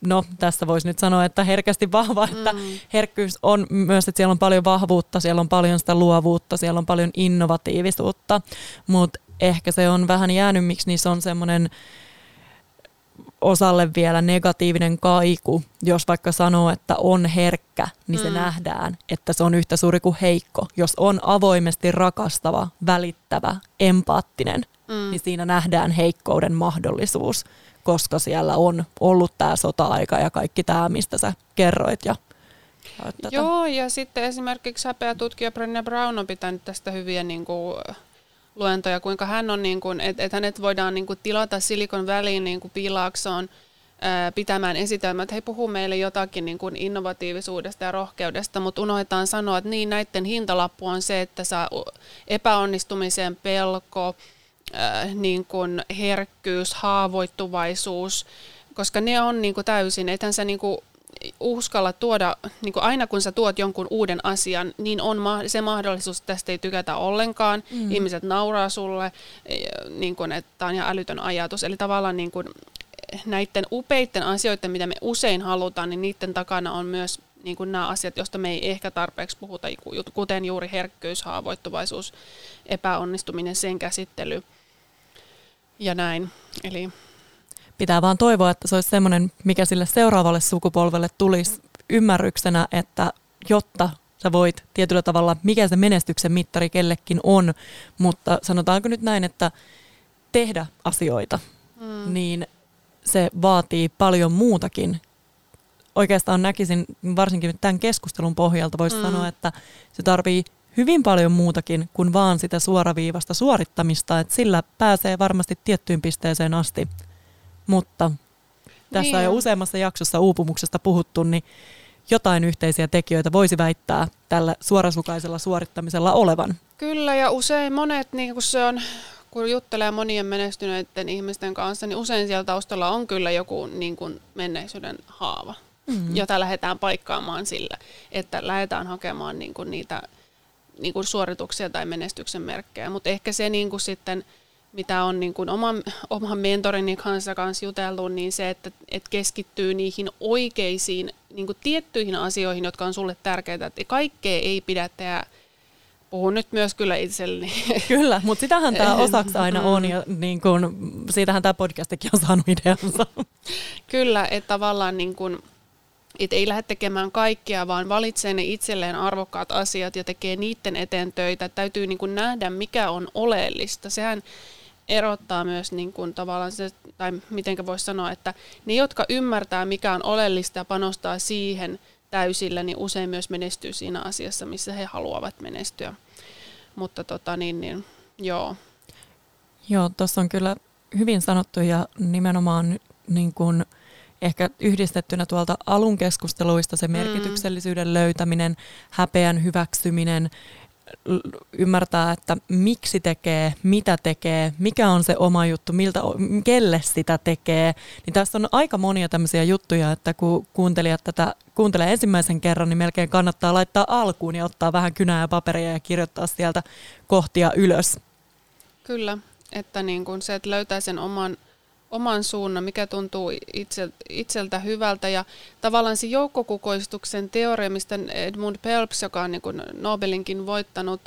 [SPEAKER 1] no tässä voisi nyt sanoa, että herkästi vahva, että mm. herkkyys on myös, että siellä on paljon vahvuutta, siellä on paljon sitä luovuutta, siellä on paljon innovatiivisuutta, mutta ehkä se on vähän jäänyt, miksi niissä on semmoinen osalle vielä negatiivinen kaiku, jos vaikka sanoo, että on herkkä, niin se mm. nähdään, että se on yhtä suuri kuin heikko. Jos on avoimesti rakastava, välittävä, empaattinen, mm. niin siinä nähdään heikkouden mahdollisuus, koska siellä on ollut tämä sota-aika ja kaikki tämä, mistä sä kerroit. Ja,
[SPEAKER 2] Joo, ja sitten esimerkiksi häpeä tutkija Brenna Brown on pitänyt tästä hyviä niin kuin, luentoja, kuinka hän on, niin kuin, että, että hänet voidaan niin kuin, tilata Silikon väliin niin kuin Piilaaksoon pitämään esitelmät, että he puhuu meille jotakin niin kuin innovatiivisuudesta ja rohkeudesta, mutta unohdetaan sanoa, että niin näiden hintalappu on se, että saa epäonnistumisen pelko, niin kuin herkkyys, haavoittuvaisuus, koska ne on niin kuin täysin, ethän sä niin kuin uskalla tuoda, niin kuin aina kun sä tuot jonkun uuden asian, niin on se mahdollisuus, että tästä ei tykätä ollenkaan. Mm. Ihmiset nauraa sulle, e, niin kuin, että tämä on ihan älytön ajatus. Eli tavallaan niin kuin, näiden upeiden asioiden, mitä me usein halutaan, niin niiden takana on myös niin kuin nämä asiat, joista me ei ehkä tarpeeksi puhuta, kuten juuri herkkyys, haavoittuvaisuus, epäonnistuminen, sen käsittely ja näin. Eli
[SPEAKER 1] pitää vaan toivoa, että se olisi semmoinen, mikä sille seuraavalle sukupolvelle tulisi ymmärryksenä, että jotta sä voit tietyllä tavalla, mikä se menestyksen mittari kellekin on, mutta sanotaanko nyt näin, että tehdä asioita, mm. niin se vaatii paljon muutakin. Oikeastaan näkisin, varsinkin nyt tämän keskustelun pohjalta voisi mm. sanoa, että se tarvii hyvin paljon muutakin kuin vaan sitä suoraviivasta suorittamista, että sillä pääsee varmasti tiettyyn pisteeseen asti. Mutta tässä niin. on jo useammassa jaksossa uupumuksesta puhuttu, niin jotain yhteisiä tekijöitä voisi väittää tällä suorasukaisella suorittamisella olevan.
[SPEAKER 2] Kyllä, ja usein monet, niin kun se on, kun juttelee monien menestyneiden ihmisten kanssa, niin usein siellä taustalla on kyllä joku niin kuin menneisyyden haava, mm-hmm. jota lähdetään paikkaamaan sillä, että lähdetään hakemaan niin kuin niitä niin kuin suorituksia tai menestyksen merkkejä. Mutta ehkä se niin kuin sitten – mitä on niin kuin oman, oman mentorini kanssa, kanssa jutellut, niin se, että, että keskittyy niihin oikeisiin niin kuin tiettyihin asioihin, jotka on sulle tärkeitä. Että kaikkea ei pidä tehdä Puhun nyt myös kyllä itselleni.
[SPEAKER 1] Kyllä, mutta sitähän tämä osaksi aina on ja niin kun, siitähän tämä podcastikin on saanut ideansa.
[SPEAKER 2] Kyllä, että tavallaan niin kun, et ei lähde tekemään kaikkea, vaan valitsee ne itselleen arvokkaat asiat ja tekee niiden eteen töitä. Täytyy niin kun nähdä, mikä on oleellista. Sehän erottaa myös niin kuin tavallaan se, tai miten voisi sanoa, että ne, jotka ymmärtää, mikä on oleellista ja panostaa siihen täysillä, niin usein myös menestyy siinä asiassa, missä he haluavat menestyä. Mutta tota niin, niin joo.
[SPEAKER 1] Joo, tuossa on kyllä hyvin sanottu ja nimenomaan niin kuin ehkä yhdistettynä tuolta alun keskusteluista se mm. merkityksellisyyden mm. löytäminen, häpeän hyväksyminen, ymmärtää, että miksi tekee, mitä tekee, mikä on se oma juttu, miltä, kelle sitä tekee. Niin tässä on aika monia tämmöisiä juttuja, että kun kuuntelijat tätä kuuntelee ensimmäisen kerran, niin melkein kannattaa laittaa alkuun ja ottaa vähän kynää ja paperia ja kirjoittaa sieltä kohtia ylös.
[SPEAKER 2] Kyllä, että niin kun se, että löytää sen oman oman suunnan, mikä tuntuu itseltä hyvältä. Ja tavallaan se joukkokukoistuksen teoria, mistä Edmund Pelps, joka on niin kuin Nobelinkin voittanut,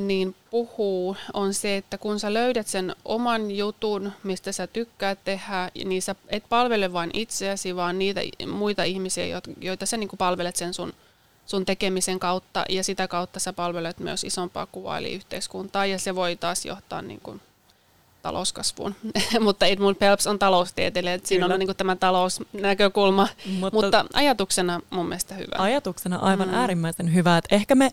[SPEAKER 2] niin puhuu, on se, että kun sä löydät sen oman jutun, mistä sä tykkäät tehdä, niin sä et palvele vain itseäsi, vaan niitä muita ihmisiä, joita sä niin kuin palvelet sen sun, sun tekemisen kautta, ja sitä kautta sä palvelet myös isompaa kuvaa, eli yhteiskuntaa, ja se voi taas johtaa niin kuin talouskasvuun. mutta Edmund Phelps on taloustieteilijä, että siinä on niin tämä talousnäkökulma, mutta, mutta ajatuksena mun mielestä hyvä.
[SPEAKER 1] Ajatuksena aivan mm. äärimmäisen hyvä. Että ehkä me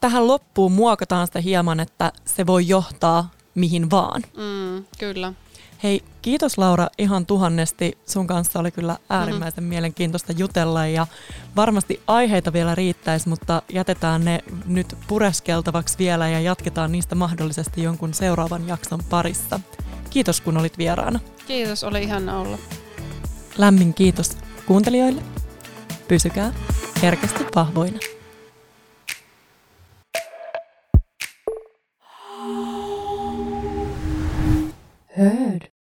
[SPEAKER 1] tähän loppuun muokataan sitä hieman, että se voi johtaa mihin vaan.
[SPEAKER 2] Mm, kyllä.
[SPEAKER 1] Hei, kiitos Laura ihan tuhannesti. Sun kanssa oli kyllä äärimmäisen mm-hmm. mielenkiintoista jutella ja varmasti aiheita vielä riittäisi, mutta jätetään ne nyt pureskeltavaksi vielä ja jatketaan niistä mahdollisesti jonkun seuraavan jakson parissa. Kiitos kun olit vieraana.
[SPEAKER 2] Kiitos, oli ihan olla.
[SPEAKER 1] Lämmin kiitos kuuntelijoille. Pysykää herkästi vahvoina. heard.